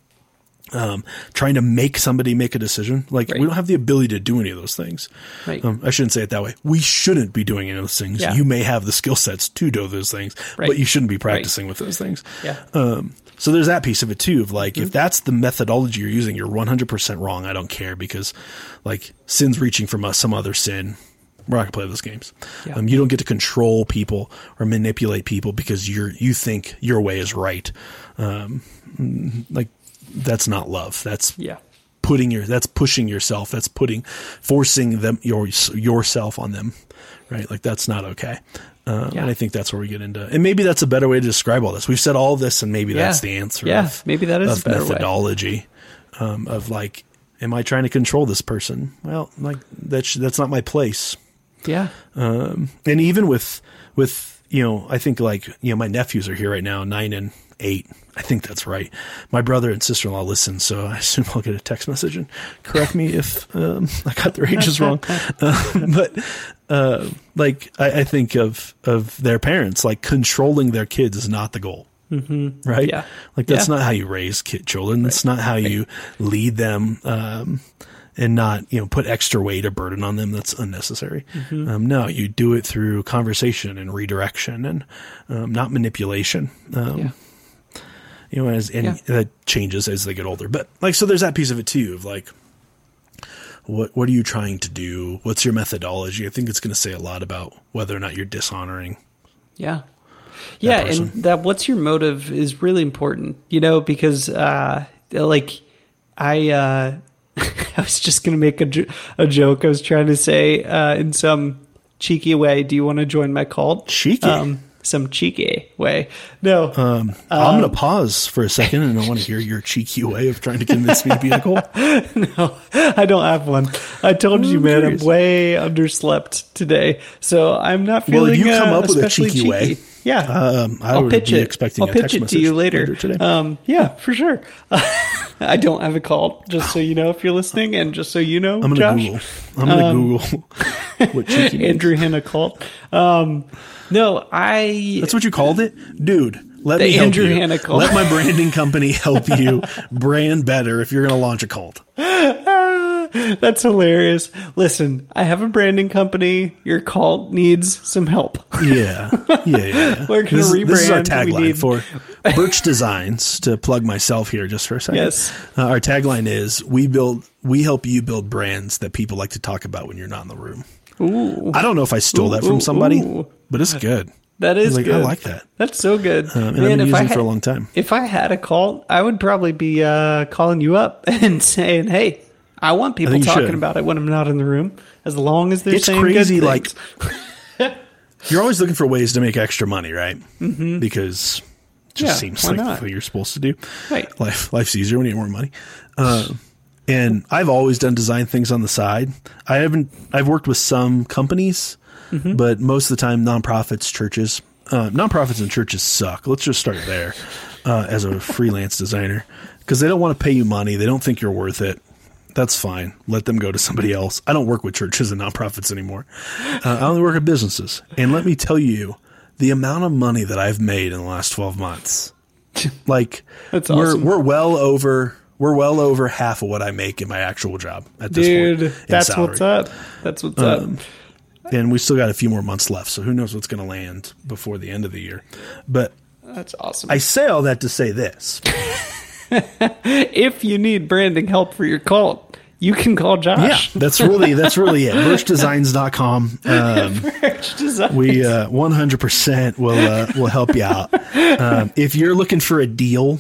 S1: um, trying to make somebody make a decision. Like
S2: Right.
S1: we don't have the ability to do any of those things.
S2: Right.
S1: Um, I shouldn't say it that way. We shouldn't be doing any of those things.
S2: Yeah.
S1: You may have the skill sets to do those things,
S2: Right.
S1: but you shouldn't be practicing with those things.
S2: Yeah.
S1: Um, so there's that piece of it too. Of like,
S2: Mm-hmm.
S1: if that's the methodology you're using, you're 100% wrong. I don't care because, like, sin's reaching from us some other sin. We're not gonna play those games.
S2: Yeah.
S1: Um, you don't get to control people or manipulate people because you're you think your way is right. Um, like that's not love. That's
S2: Yeah.
S1: putting your that's pushing yourself. That's putting forcing them your yourself on them. Right? Like that's not okay. Uh,
S2: Yeah.
S1: And I think that's where we get into, and maybe that's a better way to describe all this. We've said all this, and maybe that's the answer.
S2: Yeah,
S1: of,
S2: maybe that is
S1: of
S2: a better way.
S1: methodology um, of like, am I trying to control this person? Well, like that's that's not my place
S2: Yeah.
S1: and even with with you know i think like you know my nephews are here right now nine and eight i think that's right my brother and sister-in-law listen so i assume i'll get a text message and correct me if um, i got their ages wrong <laughs> um, but uh, like I, I think of of their parents like controlling their kids is not the goal mm-hmm. right
S2: Yeah.
S1: like that's
S2: Yeah.
S1: not how you raise kid children that's not how you lead them um, and not you know put extra weight or burden on them that's unnecessary.
S2: Mm-hmm.
S1: Um, no, you do it through conversation and redirection and um, not manipulation. Um,
S2: Yeah.
S1: You know, as and
S2: Yeah.
S1: that changes as they get older. But like, so there's that piece of it too of like, what what are you trying to do? What's your methodology? I think it's going to say a lot about whether or not you're dishonoring.
S2: Yeah. Yeah,
S1: person.
S2: and that what's your motive is really important, you know, because uh like I uh <laughs> I was just going to make a, jo- a joke. I was trying to say uh in some cheeky way, do you want to join my cult?
S1: Cheeky?
S2: Um some cheeky way. No.
S1: I'm going to pause for a second, and I want to hear your cheeky way of trying to convince me to be a goal. <laughs>
S2: no, I don't have one. I told you,
S1: I'm
S2: man,
S1: curious.
S2: I'm way underslept today, so I'm not feeling.
S1: if you come
S2: uh,
S1: up with a
S2: especially
S1: cheeky way,
S2: yeah,
S1: Um, I
S2: I'll
S1: would
S2: pitch it.
S1: expecting
S2: I'll pitch it to you later.
S1: later today.
S2: Um, yeah, for sure. <laughs> I don't have a call, just so you know if you're listening, and just so you know,
S1: I'm going to
S2: Josh,
S1: Google. I'm to
S2: Um,
S1: Google <laughs> what cheeky.
S2: Andrew Hanna cult. Um, no, I
S1: That's what you called it, dude. let me help
S2: Andrew
S1: you.
S2: Hanna cult.
S1: Let my <laughs> branding company help you brand better if you're going to launch a cult. <laughs>
S2: That's hilarious. Listen, I have a branding company. Your cult needs some help.
S1: Yeah, yeah, yeah. <laughs>
S2: We're gonna
S1: this, is- This is our tagline
S2: need-
S1: for Birch Designs. To plug myself here just for a second.
S2: Yes.
S1: uh, our tagline is: We build, we help you build brands that people like to talk about when you're not in the room.
S2: Ooh,
S1: I don't know if I stole that from somebody,
S2: ooh.
S1: but it's good.
S2: that is
S1: like,
S2: good.
S1: I like that.
S2: That's so good.
S1: Um, and
S2: Man,
S1: I've been using
S2: I
S1: it for a long time.
S2: If I had a cult, I would probably be uh, calling you up <laughs> and saying, "Hey, I want people
S1: you
S2: talking
S1: should.
S2: about it when I'm not in the room, as long as they're
S1: It's
S2: saying
S1: crazy,
S2: good
S1: like- <laughs> You're always looking for ways to make extra money, right? Mm-hmm. Because it just
S2: Yeah,
S1: seems like
S2: not?
S1: what you're supposed to do.
S2: Right.
S1: Life, life's easier when you have more money. Uh, and I've always done design things on the side. I haven't. I've worked with some companies,
S2: Mm-hmm.
S1: but most of the time, nonprofits, churches, uh, nonprofits and churches suck. Let's just start there. Uh, as a freelance designer, because they don't want to pay you money, they don't think you're worth it. That's fine. Let them go to somebody else. I don't work with churches and nonprofits anymore. Uh, I only work at businesses. And let me tell you, the amount of money that I've made in the last 12 months, <laughs> like
S2: That's
S1: we're, we're well over, we're well over half of what I make in my actual job at this
S2: Dude,
S1: point. in
S2: that's
S1: salary.
S2: what's up. That's what's
S1: Um,
S2: up.
S1: And we still got a few more months left. So who knows what's going to land before the end of the year. But
S2: That's awesome.
S1: I say all that to say this. <laughs> <laughs>
S2: if you need branding help for your cult, you can call Josh.
S1: Yeah, that's really, that's really it. Birchdesigns.com. <laughs> Um,
S2: Design.
S1: we uh, 100% will uh, will help you out. Um, if you're looking for a deal,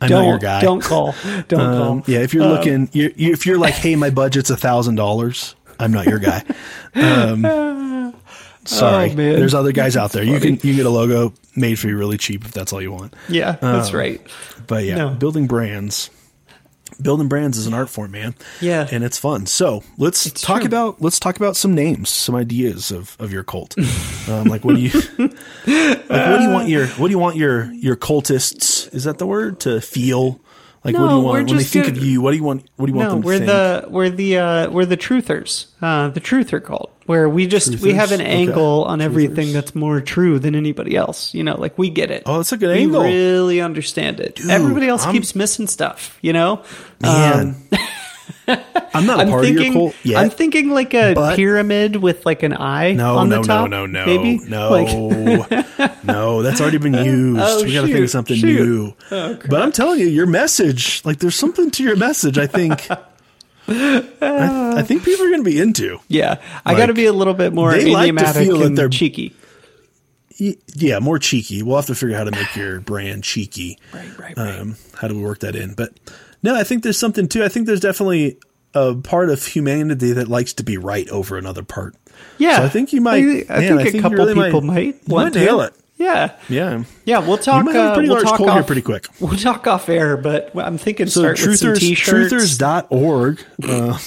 S1: I'm not your
S2: don't
S1: guy.
S2: don't call. Don't
S1: Um,
S2: call.
S1: yeah, if you're looking, you you if you're like, hey, my budget's a thousand dollars, I'm not your guy. <laughs> Um, sorry,
S2: Oh, man.
S1: there's other guys out there. You can you get a logo made for you really cheap if that's all you want.
S2: Yeah, that's
S1: Um,
S2: right.
S1: But yeah,
S2: No.
S1: building brands. Building brands is an art form, man.
S2: Yeah.
S1: and it's fun. So let's talk
S2: true.
S1: about let's talk about some names, some ideas of, of your cult. um, like, what do you <laughs> like? What do you want your what do you want your your cultists? Is that the word to feel? Like, what do you want when they think
S2: good-
S1: of you? What do you want? What do you want
S2: No,
S1: them to
S2: we're
S1: think?
S2: the we're the uh, we're the truthers, uh, the truther cult, where we just we have an
S1: Okay.
S2: angle on everything
S1: Truthers.
S2: that's more true than anybody else. You know, like we get it.
S1: Oh, that's a good angle.
S2: we
S1: angle.
S2: really understand it. Everybody else
S1: I'm-
S2: keeps missing stuff. You know,
S1: Man, um, I'm not <laughs> a
S2: I'm
S1: part
S2: thinking.
S1: of your cult yet.
S2: I'm thinking like a
S1: but-
S2: pyramid with like an eye
S1: no,
S2: on
S1: no,
S2: the top.
S1: no, no, no,
S2: maybe?
S1: no,
S2: Like, <laughs>
S1: no. That's already been <laughs> oh, used.
S2: Oh,
S1: we got to think of something
S2: shoot.
S1: new. Oh, but I'm telling you, your message, like, there's something to your message. I think. I, I think people are going to be into.
S2: yeah, I
S1: Like,
S2: got to be a little bit more
S1: they like to feel that
S2: and
S1: they're-
S2: cheeky.
S1: Yeah, more cheeky. We'll have to figure out how to make your brand cheeky. <sighs>
S2: Right, right, right.
S1: Um, how do we work that in? But no, I think there's something too. I think there's definitely a part of humanity that likes to be right over another part.
S2: Yeah,
S1: So I think you might.
S2: I, I
S1: man,
S2: think a couple
S1: really
S2: people might,
S1: you
S2: want
S1: might nail it.
S2: Yeah,
S1: Yeah.
S2: yeah. We'll talk.
S1: You might have a
S2: uh, we'll talk off,
S1: here pretty quick.
S2: We'll talk off air, but I'm thinking
S1: So
S2: start with some
S1: truthers,
S2: t-shirts.
S1: truthers.org uh,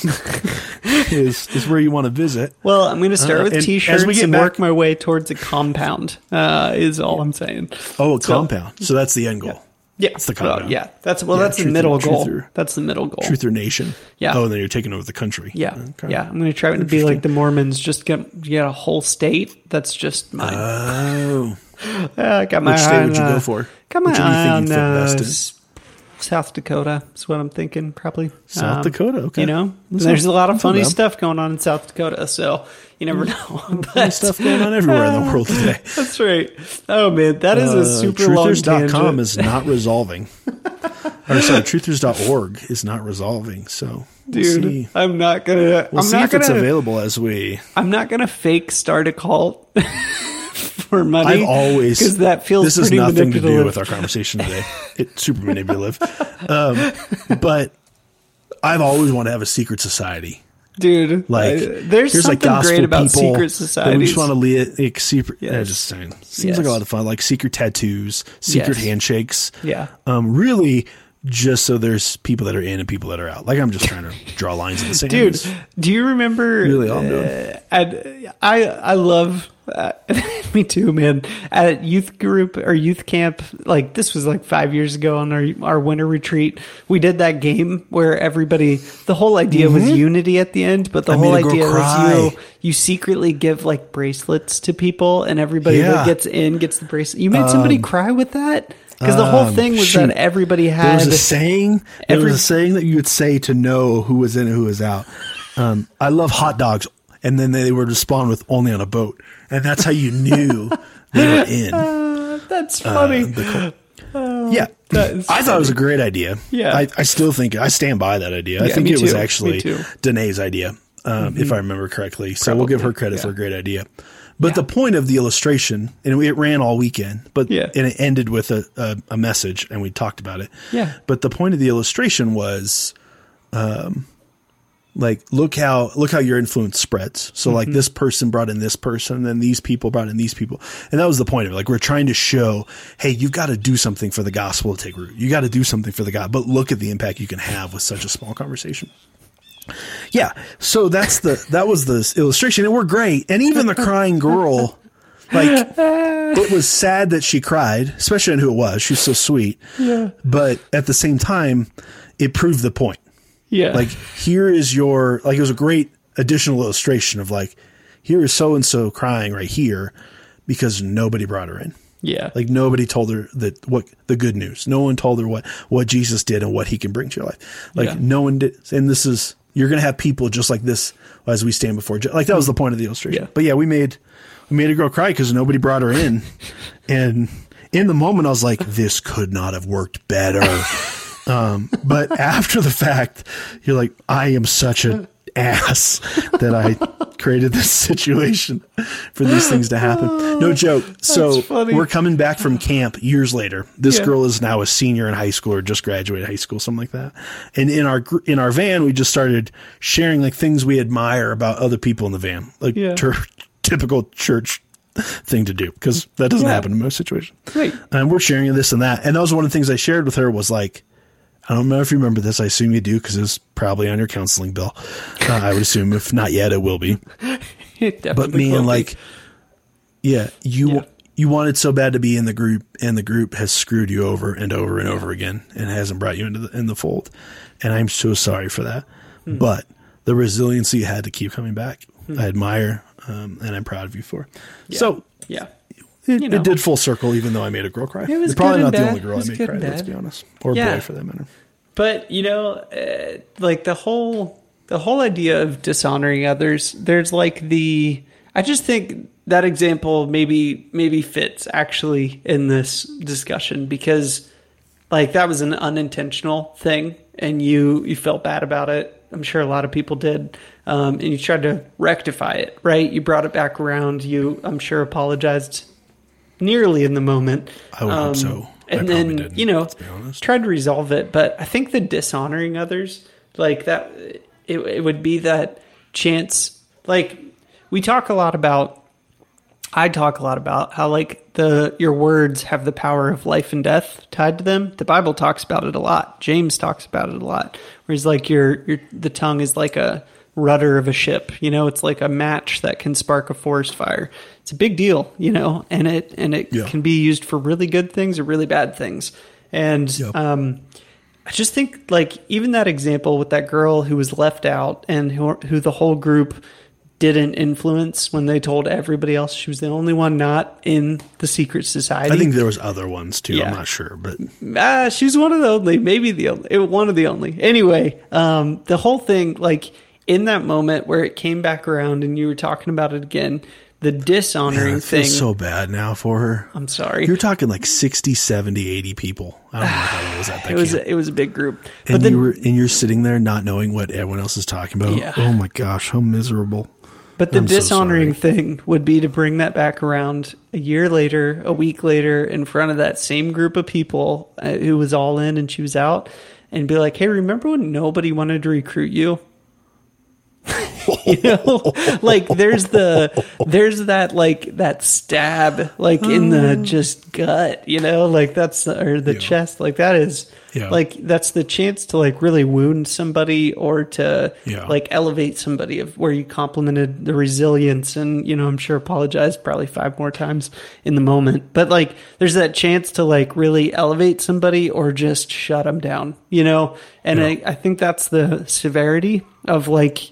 S1: <laughs> is is where you want to visit.
S2: Well, I'm going to start
S1: Uh,
S2: with t-shirts
S1: we get
S2: and
S1: back-
S2: work my way towards a compound. Uh, is all I'm saying.
S1: Oh, a
S2: So-
S1: compound. So that's the end goal.
S2: Yeah,
S1: That's the compound.
S2: yeah, that's well,
S1: Yeah,
S2: that's the middle goal. That's the middle goal.
S1: Truther Nation.
S2: Yeah.
S1: Oh, and then you're taking over the country.
S2: Yeah,
S1: Okay.
S2: yeah. I'm going to try to be like the Mormons. Just get get a whole state that's just mine.
S1: Oh. <laughs>
S2: Uh, got my
S1: Which state
S2: on,
S1: would you
S2: uh,
S1: go for?
S2: Got my
S1: Which you
S2: eye
S1: think
S2: on uh,
S1: best in?
S2: South Dakota. Is what I'm thinking. Probably
S1: South
S2: Um,
S1: Dakota, okay.
S2: You know,
S1: That's
S2: there's a lot of funny stuff going on in South Dakota, so you never know. <laughs>
S1: There's
S2: But-
S1: stuff going on everywhere in the world <laughs> today.
S2: That's right. Oh man, that is a
S1: Uh,
S2: super long
S1: Truthers.com is not resolving. or sorry, truthers.org is not resolving. So we'll
S2: Dude,
S1: see.
S2: I'm not gonna.
S1: We'll
S2: I'm
S1: see
S2: not
S1: if it's
S2: gonna.
S1: available as we.
S2: I'm not gonna fake start a cult for money.
S1: I've always
S2: because that feels
S1: this has
S2: pretty
S1: nothing to do with our conversation today. <laughs> It's super manipulative, um, but I've always wanted to have a secret society.
S2: dude.
S1: Like
S2: uh, there's
S1: here's like
S2: something
S1: gospel
S2: great about
S1: people
S2: secret
S1: that We just want to lead like secret. Yeah, just saying. Seems like a lot of fun. Like secret tattoos, secret
S2: Yes.
S1: handshakes.
S2: yeah,
S1: Um, really, just so there's people that are in and people that are out. Like I'm just trying to draw lines in the sand.
S2: dude. Do you remember?
S1: Really all I'm doing.
S2: uh, I I love Uh, <laughs> me too, man. At youth group or youth camp, like this was like five years ago on our our winter retreat. We did that game where everybody. The whole idea was unity at the end, but the
S1: I
S2: whole
S1: made a girl
S2: idea was you you secretly give like bracelets to people, and everybody
S1: Yeah.
S2: that gets in gets the bracelet. You made somebody cry with that because the whole
S1: Um,
S2: thing was
S1: shoot.
S2: that everybody
S1: There
S2: had
S1: was a saying. There
S2: every-
S1: was a saying that you would say to know who was in and who was out. Um, I love hot dogs, and then they would respond with "only on a boat," and that's how you knew they were <laughs> in.
S2: Uh, that's funny.
S1: the yeah,
S2: that
S1: I thought it was a great idea.
S2: Yeah.
S1: I, I still think I stand by that idea. I
S2: Yeah,
S1: think
S2: me
S1: it was
S2: too. Me
S1: actually.
S2: Mm-hmm.
S1: Danae's idea, um, if I remember correctly. So we'll give her credit
S2: yeah.
S1: for a great idea. But the point of the illustration, and it ran all weekend, but
S2: Yeah.
S1: and it ended with a, a, a message, and we talked about it.
S2: Yeah.
S1: But the point of the illustration was, um, like look how look how your influence spreads. So like
S2: Mm-hmm.
S1: this person brought in this person, and then these people brought in these people, and that was the point of it. Like we're trying to show, hey, you've got to do something for the gospel to take root. You got to do something for the God, but look at the impact you can have with such a small conversation. Yeah, so that's the <laughs> that was the illustration, and we're great. And even the crying girl, like <laughs> it was sad that she cried, especially on who it was. She's so sweet,
S2: Yeah.
S1: but at the same time, it proved the point
S2: yeah.
S1: like here is your like it was a great additional illustration of like here is so and so crying right here because nobody brought her in
S2: yeah.
S1: like nobody told her that what the good news no one told her what what jesus did and what he can bring to your life like
S2: Yeah.
S1: no one did and this is you're gonna have people just like this as we stand before like that was the point of the illustration
S2: Yeah.
S1: but yeah we made we made a girl cry because nobody brought her in <laughs> and in the moment i was like this could not have worked better um, but <laughs> after the fact, you're like, I am such an ass that I created this situation for these things to happen. No <laughs> joke. So we're coming back from camp years later. This
S2: Yeah.
S1: girl is now a senior in high school or just graduated high school, something like that. And in our in our van, we just started sharing like things we admire about other people in the van, like
S2: Yeah.
S1: tur- typical church thing to do because that doesn't
S2: Yeah.
S1: happen in most situations.
S2: Right.
S1: And we're sharing this and that. And that was one of the things I shared with her was like, I don't know if you remember this. I assume you do because it was probably on your counseling bill. Uh, I would assume if not yet, it will be. <laughs>
S2: It
S1: But me and
S2: be.
S1: like, yeah, you
S2: Yeah.
S1: you wanted so bad to be in the group, and the group has screwed you over and over and over again, and hasn't brought you into the in the fold. And I'm so sorry for that.
S2: Hmm.
S1: But the resiliency you had to keep coming back, I admire, um, and I'm proud of you for. So
S2: yeah.
S1: It,
S2: You know.
S1: it did full circle, even though I made a girl cry.
S2: It was
S1: probably not
S2: and
S1: the only girl I made cry. Let's be honest, or
S2: Yeah.
S1: boy for that matter.
S2: But you know, uh, like the whole the whole idea of dishonoring others, there's like the I just think that example maybe maybe fits actually in this discussion because like that was an unintentional thing and you you felt bad about it. I'm sure a lot of people did. Um, and you tried to rectify it, right? You brought it back around. You, I'm sure, apologized nearly in the moment.
S1: I would hope um, so. I
S2: And then,
S1: didn't,
S2: you know,
S1: let's be honest.
S2: tried to resolve it. But I think the dishonoring others, like that, it, it would be that chance. Like we talk a lot about, I talk a lot about how like the your words have the power of life and death tied to them. The Bible talks about it a lot. James talks about it a lot. Whereas like your your the tongue is like a rudder of a ship. You know, it's like a match that can spark a forest fire. It's a big deal, you know, and it and it
S1: Yeah.
S2: can be used for really good things or really bad things. And
S1: Yep.
S2: um, I just think like even that example with that girl who was left out and who who the whole group didn't influence when they told everybody else she was the only one not in the secret society.
S1: I think there was other ones too.
S2: Yeah.
S1: I'm not sure, but
S2: Ah, she was one of the only, maybe the only, one of the only. Anyway, um, the whole thing, like in that moment where it came back around and you were talking about it again, the dishonoring
S1: Man,
S2: thing.
S1: so bad now for her.
S2: I'm sorry.
S1: You're talking like 60, 70, 80 people. I don't know how it was at <sighs> that
S2: it was
S1: camp.
S2: it was a big group,
S1: and
S2: then
S1: you were and you're sitting there not knowing what everyone else is talking about.
S2: Yeah.
S1: Oh my gosh, how miserable.
S2: But the
S1: I'm
S2: dishonoring
S1: sorry.
S2: thing would be to bring that back around a year later, a week later, in front of that same group of people uh, who was all in and she was out, and be like, "Hey, remember when nobody wanted to recruit you?" <laughs> you know, like there's the there's that like that stab like in the mm. just gut, you know, like that's or the
S1: Yeah.
S2: chest, like that is
S1: Yeah.
S2: like that's the chance to like really wound somebody or to
S1: Yeah.
S2: like elevate somebody of where you complimented the resilience and you know I'm sure apologized probably five more times in the moment but like there's that chance to like really elevate somebody or just shut them down you know and. I, I think that's the severity of like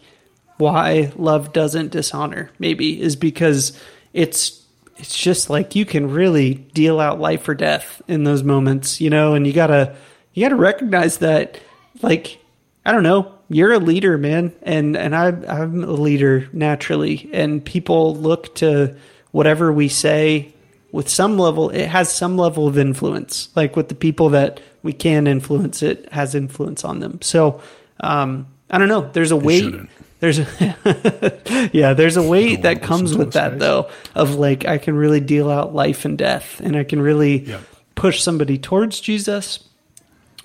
S2: why love doesn't dishonor maybe is because it's it's just like you can really deal out life or death in those moments you know? And you gotta you gotta recognize that like i don't know you're a leader man and and I, i'm a leader naturally and people look to whatever we say with some level it has some level of influence. Like with the people that we can influence it has influence on them. So um i don't know there's a weight. There's a <laughs> yeah there's a weight that comes with that though of like i can really deal out life and death and i can really
S1: Yeah.
S2: push somebody towards jesus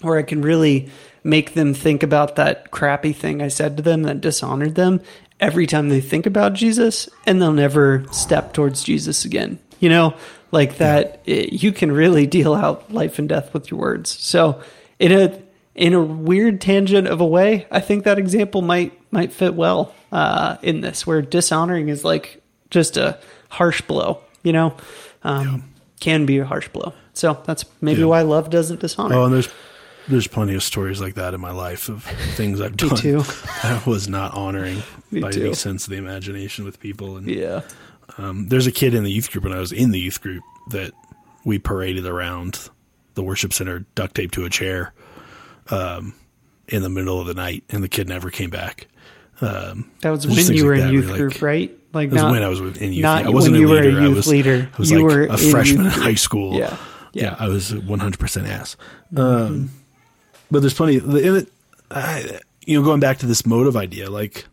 S2: or i can really make them think about that crappy thing i said to them that dishonored them every time they think about jesus and they'll never step towards jesus again. You know? Like that it, you can really deal out life and death with your words. So in a in a weird tangent of a way i think that example might might fit well uh, in this where dishonoring is like just a harsh blow you know um, can be a harsh blow so that's maybe
S1: Yeah.
S2: why love doesn't dishonor
S1: Oh, and there's there's plenty of stories like that in my life of things I've <laughs> done
S2: too. <laughs>
S1: that was not honoring <laughs> by
S2: too.
S1: any sense of the imagination with people. And
S2: yeah
S1: um, there's a kid in the youth group when I was in the youth group that we paraded around the worship center, duct taped to a chair, um, in the middle of the night, and the kid never came back. Um,
S2: that was when you were
S1: like
S2: in youth
S1: like-
S2: group right like
S1: It was when I was in youth.
S2: not
S1: I wasn't
S2: when
S1: a
S2: you were a
S1: leader. I was,
S2: leader.
S1: I was
S2: You
S1: like
S2: were
S1: a freshman in high school.
S2: Yeah.
S1: yeah,
S2: Yeah.
S1: I was 100% ass. Um, but there's plenty. It, I, you know, going back to this motive idea, like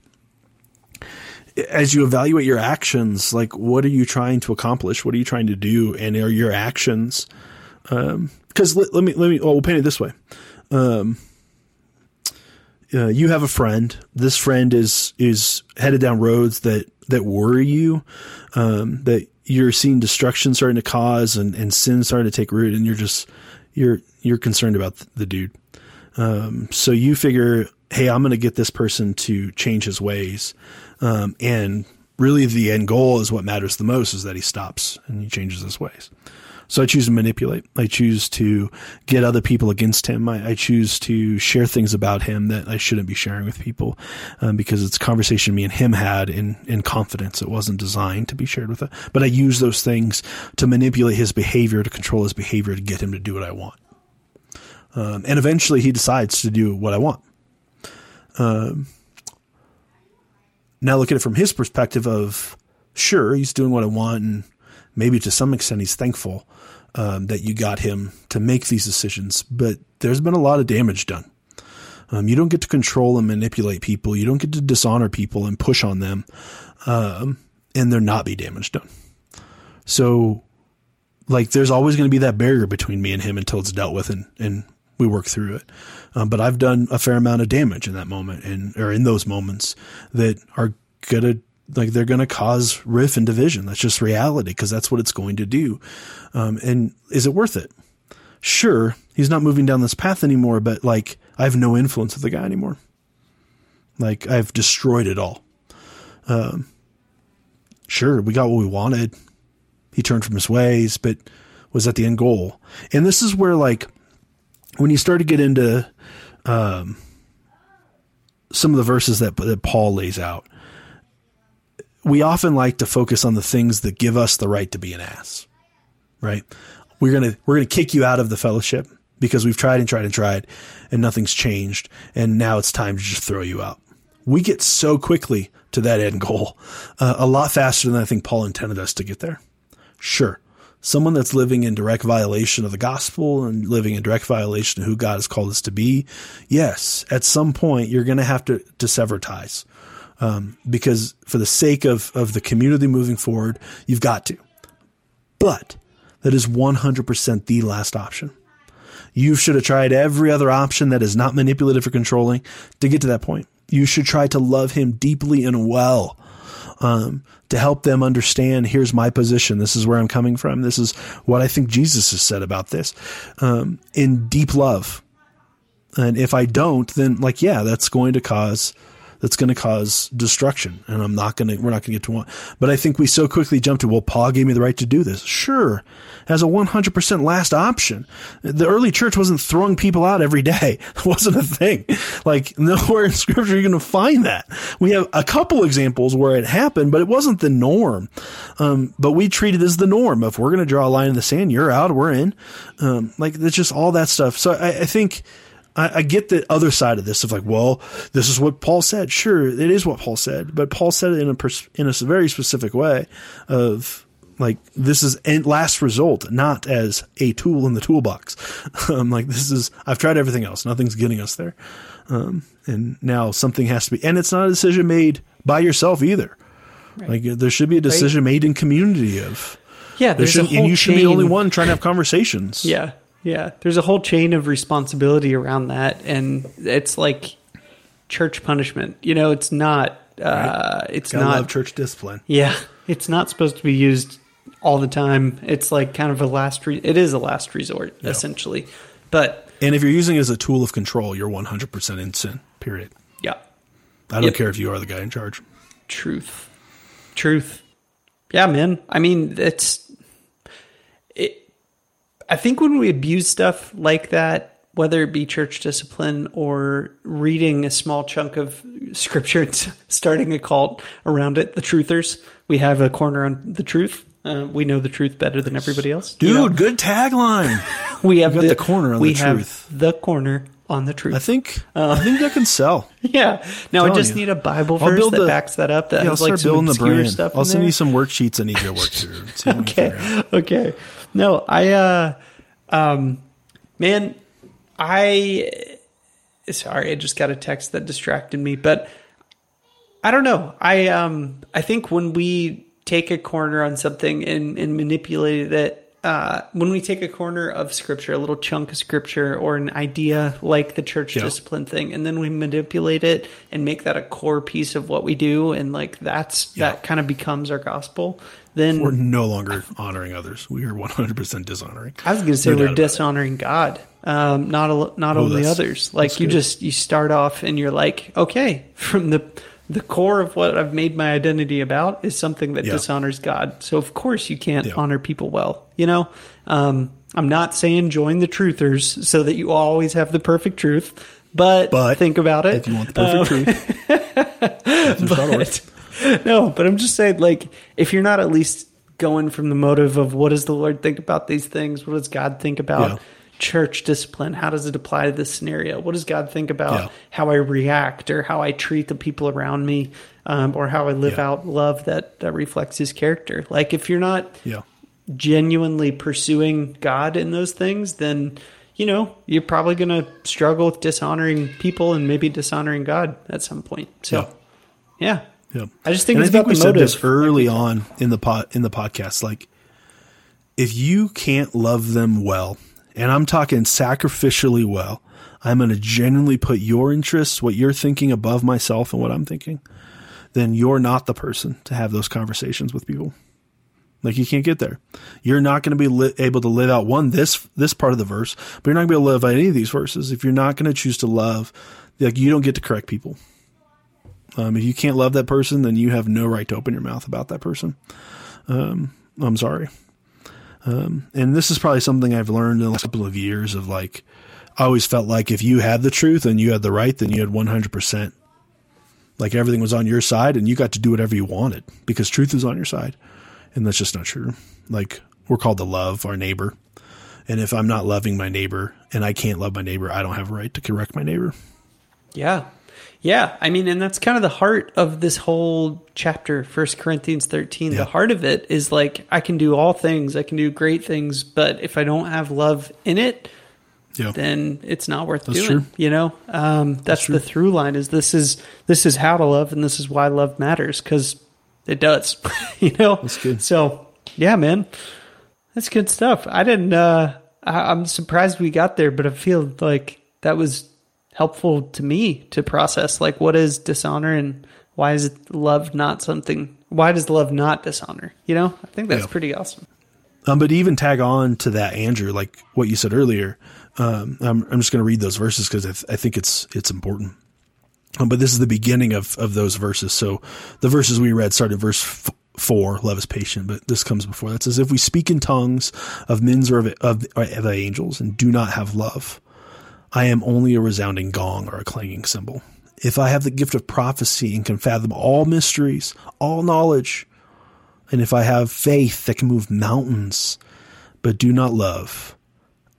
S1: as you evaluate your actions, like what are you trying to accomplish? What are you trying to do? And are your actions? Because let, let me let me. Well, we'll paint it this way. Uh, you have a friend. This friend is is headed down roads that that worry you, um, that you're seeing destruction starting to cause and, and sin starting to take root, and you're just you're you're concerned about the dude. Um, so you figure, hey, I'm going to get this person to change his ways, um, and really the end goal is what matters the most is that he stops and he changes his ways. So I choose to manipulate. I choose to get other people against him. I, I choose to share things about him that I shouldn't be sharing with people um, because it's a conversation me and him had in, in confidence. It wasn't designed to be shared with it. But I use those things to manipulate his behavior, to control his behavior, to get him to do what I want. Um, and eventually he decides to do what I want. Um, now look at it from his perspective of sure he's doing what I want and maybe to some extent he's thankful um, that you got him to make these decisions, but there's been a lot of damage done. Um, you don't get to control and manipulate people. You don't get to dishonor people and push on them, um, and there not be damage done. So, like, there's always going to be that barrier between me and him until it's dealt with and, and we work through it. Um, but I've done a fair amount of damage in that moment and, or in those moments that are gonna, like, they're gonna cause riff and division. That's just reality because that's what it's going to do. Um, and is it worth it? Sure, he's not moving down this path anymore, but like, I have no influence with the guy anymore. Like, I've destroyed it all. Um, sure, we got what we wanted. He turned from his ways, but was that the end goal? And this is where, like, when you start to get into um, some of the verses that, that Paul lays out, we often like to focus on the things that give us the right to be an ass, right? We're gonna we're gonna kick you out of the fellowship because we've tried and tried and tried, and nothing's changed, and now it's time to just throw you out. We get so quickly to that end goal, uh, a lot faster than I think Paul intended us to get there. Sure, someone that's living in direct violation of the gospel and living in direct violation of who God has called us to be, yes, at some point you're going to have to to sever ties, um, because for the sake of of the community moving forward, you've got to. But that is 100% the last option. You should have tried every other option that is not manipulative or controlling to get to that point. you should try to love him deeply and well. Um, to help them understand here's my position this is where i'm coming from this is what i think jesus has said about this um, in deep love and if i don't then like yeah that's going to cause that's going to cause destruction. And I'm not going to, we're not going to get to one. But I think we so quickly jump to, well, Paul gave me the right to do this. Sure. As a 100% last option. The early church wasn't throwing people out every day. <laughs> It wasn't a thing. Like nowhere in scripture are you're going to find that. We have a couple examples where it happened, but it wasn't the norm. Um, but we treat it as the norm. If we're going to draw a line in the sand, you're out, we're in. Um, like it's just all that stuff. So I, I think, I, I, get the other side of this of like, well, this is what Paul said. Sure, it is what Paul said, but Paul said it in a pers- in a very specific way of like this is a last result, not as a tool in the toolbox. <laughs> um, like this is I've tried everything else, nothing's getting us there, um, and now something has to be, and it's not a decision made by yourself either. Right. Like there should be a decision right. made in community of.
S2: Yeah, there's
S1: and
S2: you
S1: should be the only one trying to have conversations.
S2: Yeah, yeah, there's a whole chain of responsibility around that, and it's like church punishment. You know, it's not. Uh, right. It's
S1: Gotta
S2: not
S1: church discipline.
S2: Yeah, it's not supposed to be used all the time. It's like kind of a last. Re- it is a last resort, yeah. essentially. But
S1: and if you're using it as a tool of control, you're 100 percent in sin. Period.
S2: Yeah.
S1: I don't yep. care if you are the guy in charge.
S2: Truth. Truth. Yeah, man. I mean, it's I think when we abuse stuff like that, whether it be church discipline or reading a small chunk of scripture <laughs> and starting a cult around it, the truthers, we have a corner on the truth. Uh, we know the truth better than everybody else.
S1: Dude, you know? good tagline. <laughs>
S2: we have the,
S1: the, corner on
S2: we
S1: the truth.
S2: the corner on the truth.
S1: I think uh, I think that can sell. <laughs>
S2: yeah. Now I just you. need a Bible verse that the, backs that up. That yeah, has
S1: I'll
S2: like
S1: start building
S2: the brand.
S1: Stuff I'll send
S2: there.
S1: you some worksheets I need you to work through.
S2: okay. Okay. No, I uh um, man, I sorry, I just got a text that distracted me, but I don't know. I um I think when we take a corner on something and, and manipulate it uh, when we take a corner of scripture, a little chunk of scripture or an idea like the church discipline thing, and then we manipulate it and make that a core piece of what we do, and like that's that kind of becomes our gospel. Then
S1: we're no longer honoring others. We are 100% dishonoring.
S2: I was going to say no we're dishonoring God, um, not a, not oh, only others. Like you good. just you start off and you're like, okay, from the the core of what I've made my identity about is something that yeah. dishonors God. So of course you can't yeah. honor people well. You know, um, I'm not saying join the truthers so that you always have the perfect truth, but,
S1: but
S2: think about it.
S1: If you want the
S2: perfect uh, truth. <laughs> but, no, but I'm just saying, like, if you're not at least going from the motive of what does the Lord think about these things, what does God think about? Yeah church discipline? How does it apply to this scenario? What does God think about yeah. how I react or how I treat the people around me, um, or how I live yeah. out love that that reflects His character? Like if you're not
S1: yeah.
S2: genuinely pursuing God in those things, then you know you're probably going to struggle with dishonoring people and maybe dishonoring God at some point. So, yeah.
S1: Yeah.
S2: I just think
S1: and
S2: it's
S1: I think
S2: about
S1: we
S2: the motive.
S1: said this early on in the pot in the podcast. Like, if you can't love them well, and I'm talking sacrificially well. I'm going to genuinely put your interests, what you're thinking above myself and what I'm thinking, then you're not the person to have those conversations with people. Like you can't get there. You're not going to be li- able to live out one this this part of the verse, but you're not going to be able to live out any of these verses if you're not going to choose to love. Like you don't get to correct people. Um, if you can't love that person, then you have no right to open your mouth about that person. Um, I'm sorry. Um, and this is probably something I've learned in the last couple of years of like, I always felt like if you had the truth and you had the right, then you had 100%. Like everything was on your side and you got to do whatever you wanted because truth is on your side. And that's just not true. Like we're called to love our neighbor. And if I'm not loving my neighbor and I can't love my neighbor, I don't have a right to correct my neighbor.
S2: Yeah. Yeah, I mean, and that's kind of the heart of this whole chapter, First Corinthians 13. Yeah. The heart of it is like, I can do all things, I can do great things, but if I don't have love in it, yeah. then it's not worth that's doing. True. You know, um, that's, that's the through line. Is this is this is how to love, and this is why love matters because it does. <laughs> you know,
S1: that's good.
S2: So yeah, man, that's good stuff. I didn't. uh I, I'm surprised we got there, but I feel like that was helpful to me to process like what is dishonor and why is love not something why does love not dishonor? You know? I think that's yeah. pretty awesome.
S1: Um, but even tag on to that andrew like what you said earlier um, I'm, I'm just going to read those verses because I, th- I think it's it's important. Um, but this is the beginning of, of those verses. So the verses we read started verse f- 4 love is patient but this comes before that. Says if we speak in tongues of men's or of, of, of angels and do not have love I am only a resounding gong or a clanging cymbal. If I have the gift of prophecy and can fathom all mysteries, all knowledge, and if I have faith that can move mountains, but do not love,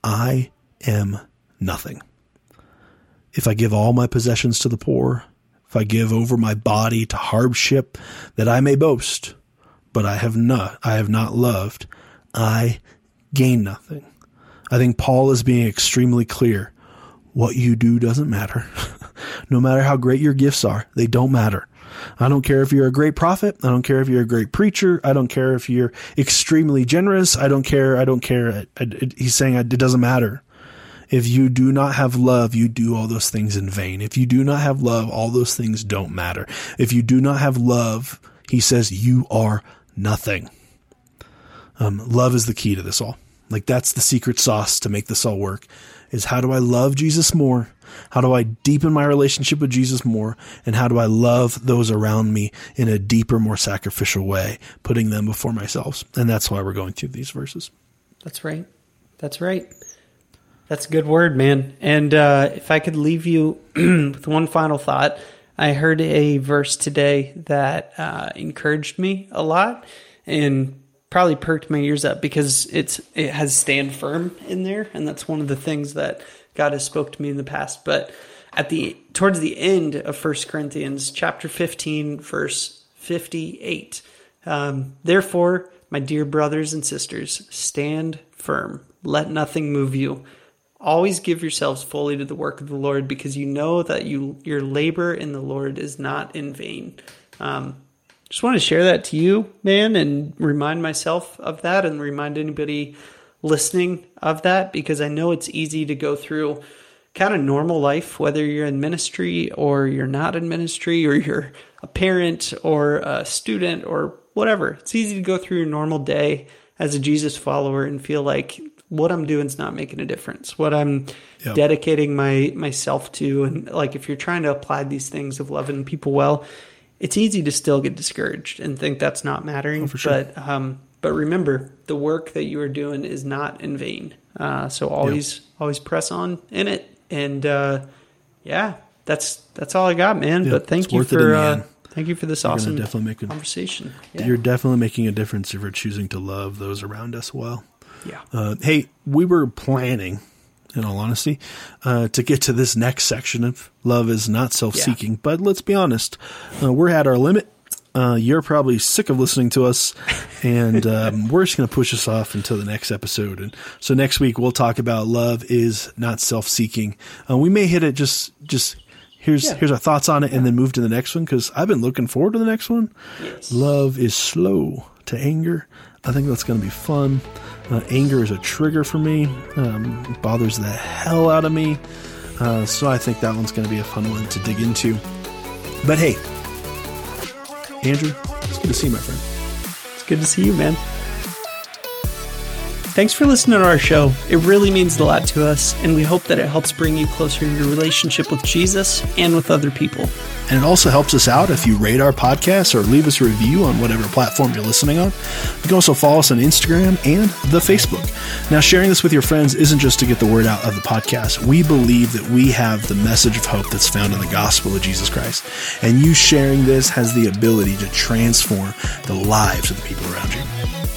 S1: I am nothing. If I give all my possessions to the poor, if I give over my body to hardship that I may boast, but I have not, I have not loved, I gain nothing. I think Paul is being extremely clear what you do doesn't matter. <laughs> no matter how great your gifts are, they don't matter. I don't care if you're a great prophet. I don't care if you're a great preacher. I don't care if you're extremely generous. I don't care. I don't care. He's saying it doesn't matter. If you do not have love, you do all those things in vain. If you do not have love, all those things don't matter. If you do not have love, he says you are nothing. Um, love is the key to this all. Like that's the secret sauce to make this all work is how do I love Jesus more? How do I deepen my relationship with Jesus more? And how do I love those around me in a deeper, more sacrificial way, putting them before myself? And that's why we're going through these verses.
S2: That's right. That's right. That's a good word, man. And uh, if I could leave you <clears throat> with one final thought, I heard a verse today that uh, encouraged me a lot and probably perked my ears up because it's it has stand firm in there, and that's one of the things that God has spoke to me in the past. But at the towards the end of First Corinthians chapter fifteen, verse fifty-eight, um, therefore, my dear brothers and sisters, stand firm. Let nothing move you. Always give yourselves fully to the work of the Lord, because you know that you your labor in the Lord is not in vain. Um, just want to share that to you, man, and remind myself of that and remind anybody listening of that because I know it's easy to go through kind of normal life, whether you're in ministry or you're not in ministry or you're a parent or a student or whatever. It's easy to go through your normal day as a Jesus follower and feel like what I'm doing is not making a difference. What I'm yep. dedicating my myself to, and like if you're trying to apply these things of loving people well, it's easy to still get discouraged and think that's not mattering. Oh, sure. But um, but remember, the work that you are doing is not in vain. Uh, so always always press on in it. And uh, yeah, that's that's all I got, man. but thank you for uh, thank you for this you're awesome definitely make a, conversation.
S1: Yeah. You're definitely making a difference if you're choosing to love those around us well.
S2: Yeah.
S1: Uh, hey, we were planning in all honesty, uh, to get to this next section of love is not self seeking. Yeah. But let's be honest, uh, we're at our limit. Uh, you're probably sick of listening to us, <laughs> and um, we're just going to push us off until the next episode. And so next week we'll talk about love is not self seeking. Uh, we may hit it just just here's yeah. here's our thoughts on it, and then move to the next one because I've been looking forward to the next one. Yes. Love is slow to anger. I think that's going to be fun. Uh, anger is a trigger for me. Um, bothers the hell out of me. Uh, so I think that one's going to be a fun one to dig into. But hey, Andrew, it's good to see you, my friend.
S2: It's good to see you, man. Thanks for listening to our show. It really means a lot to us, and we hope that it helps bring you closer in your relationship with Jesus and with other people.
S1: And it also helps us out if you rate our podcast or leave us a review on whatever platform you're listening on. You can also follow us on Instagram and the Facebook. Now, sharing this with your friends isn't just to get the word out of the podcast. We believe that we have the message of hope that's found in the gospel of Jesus Christ. And you sharing this has the ability to transform the lives of the people around you.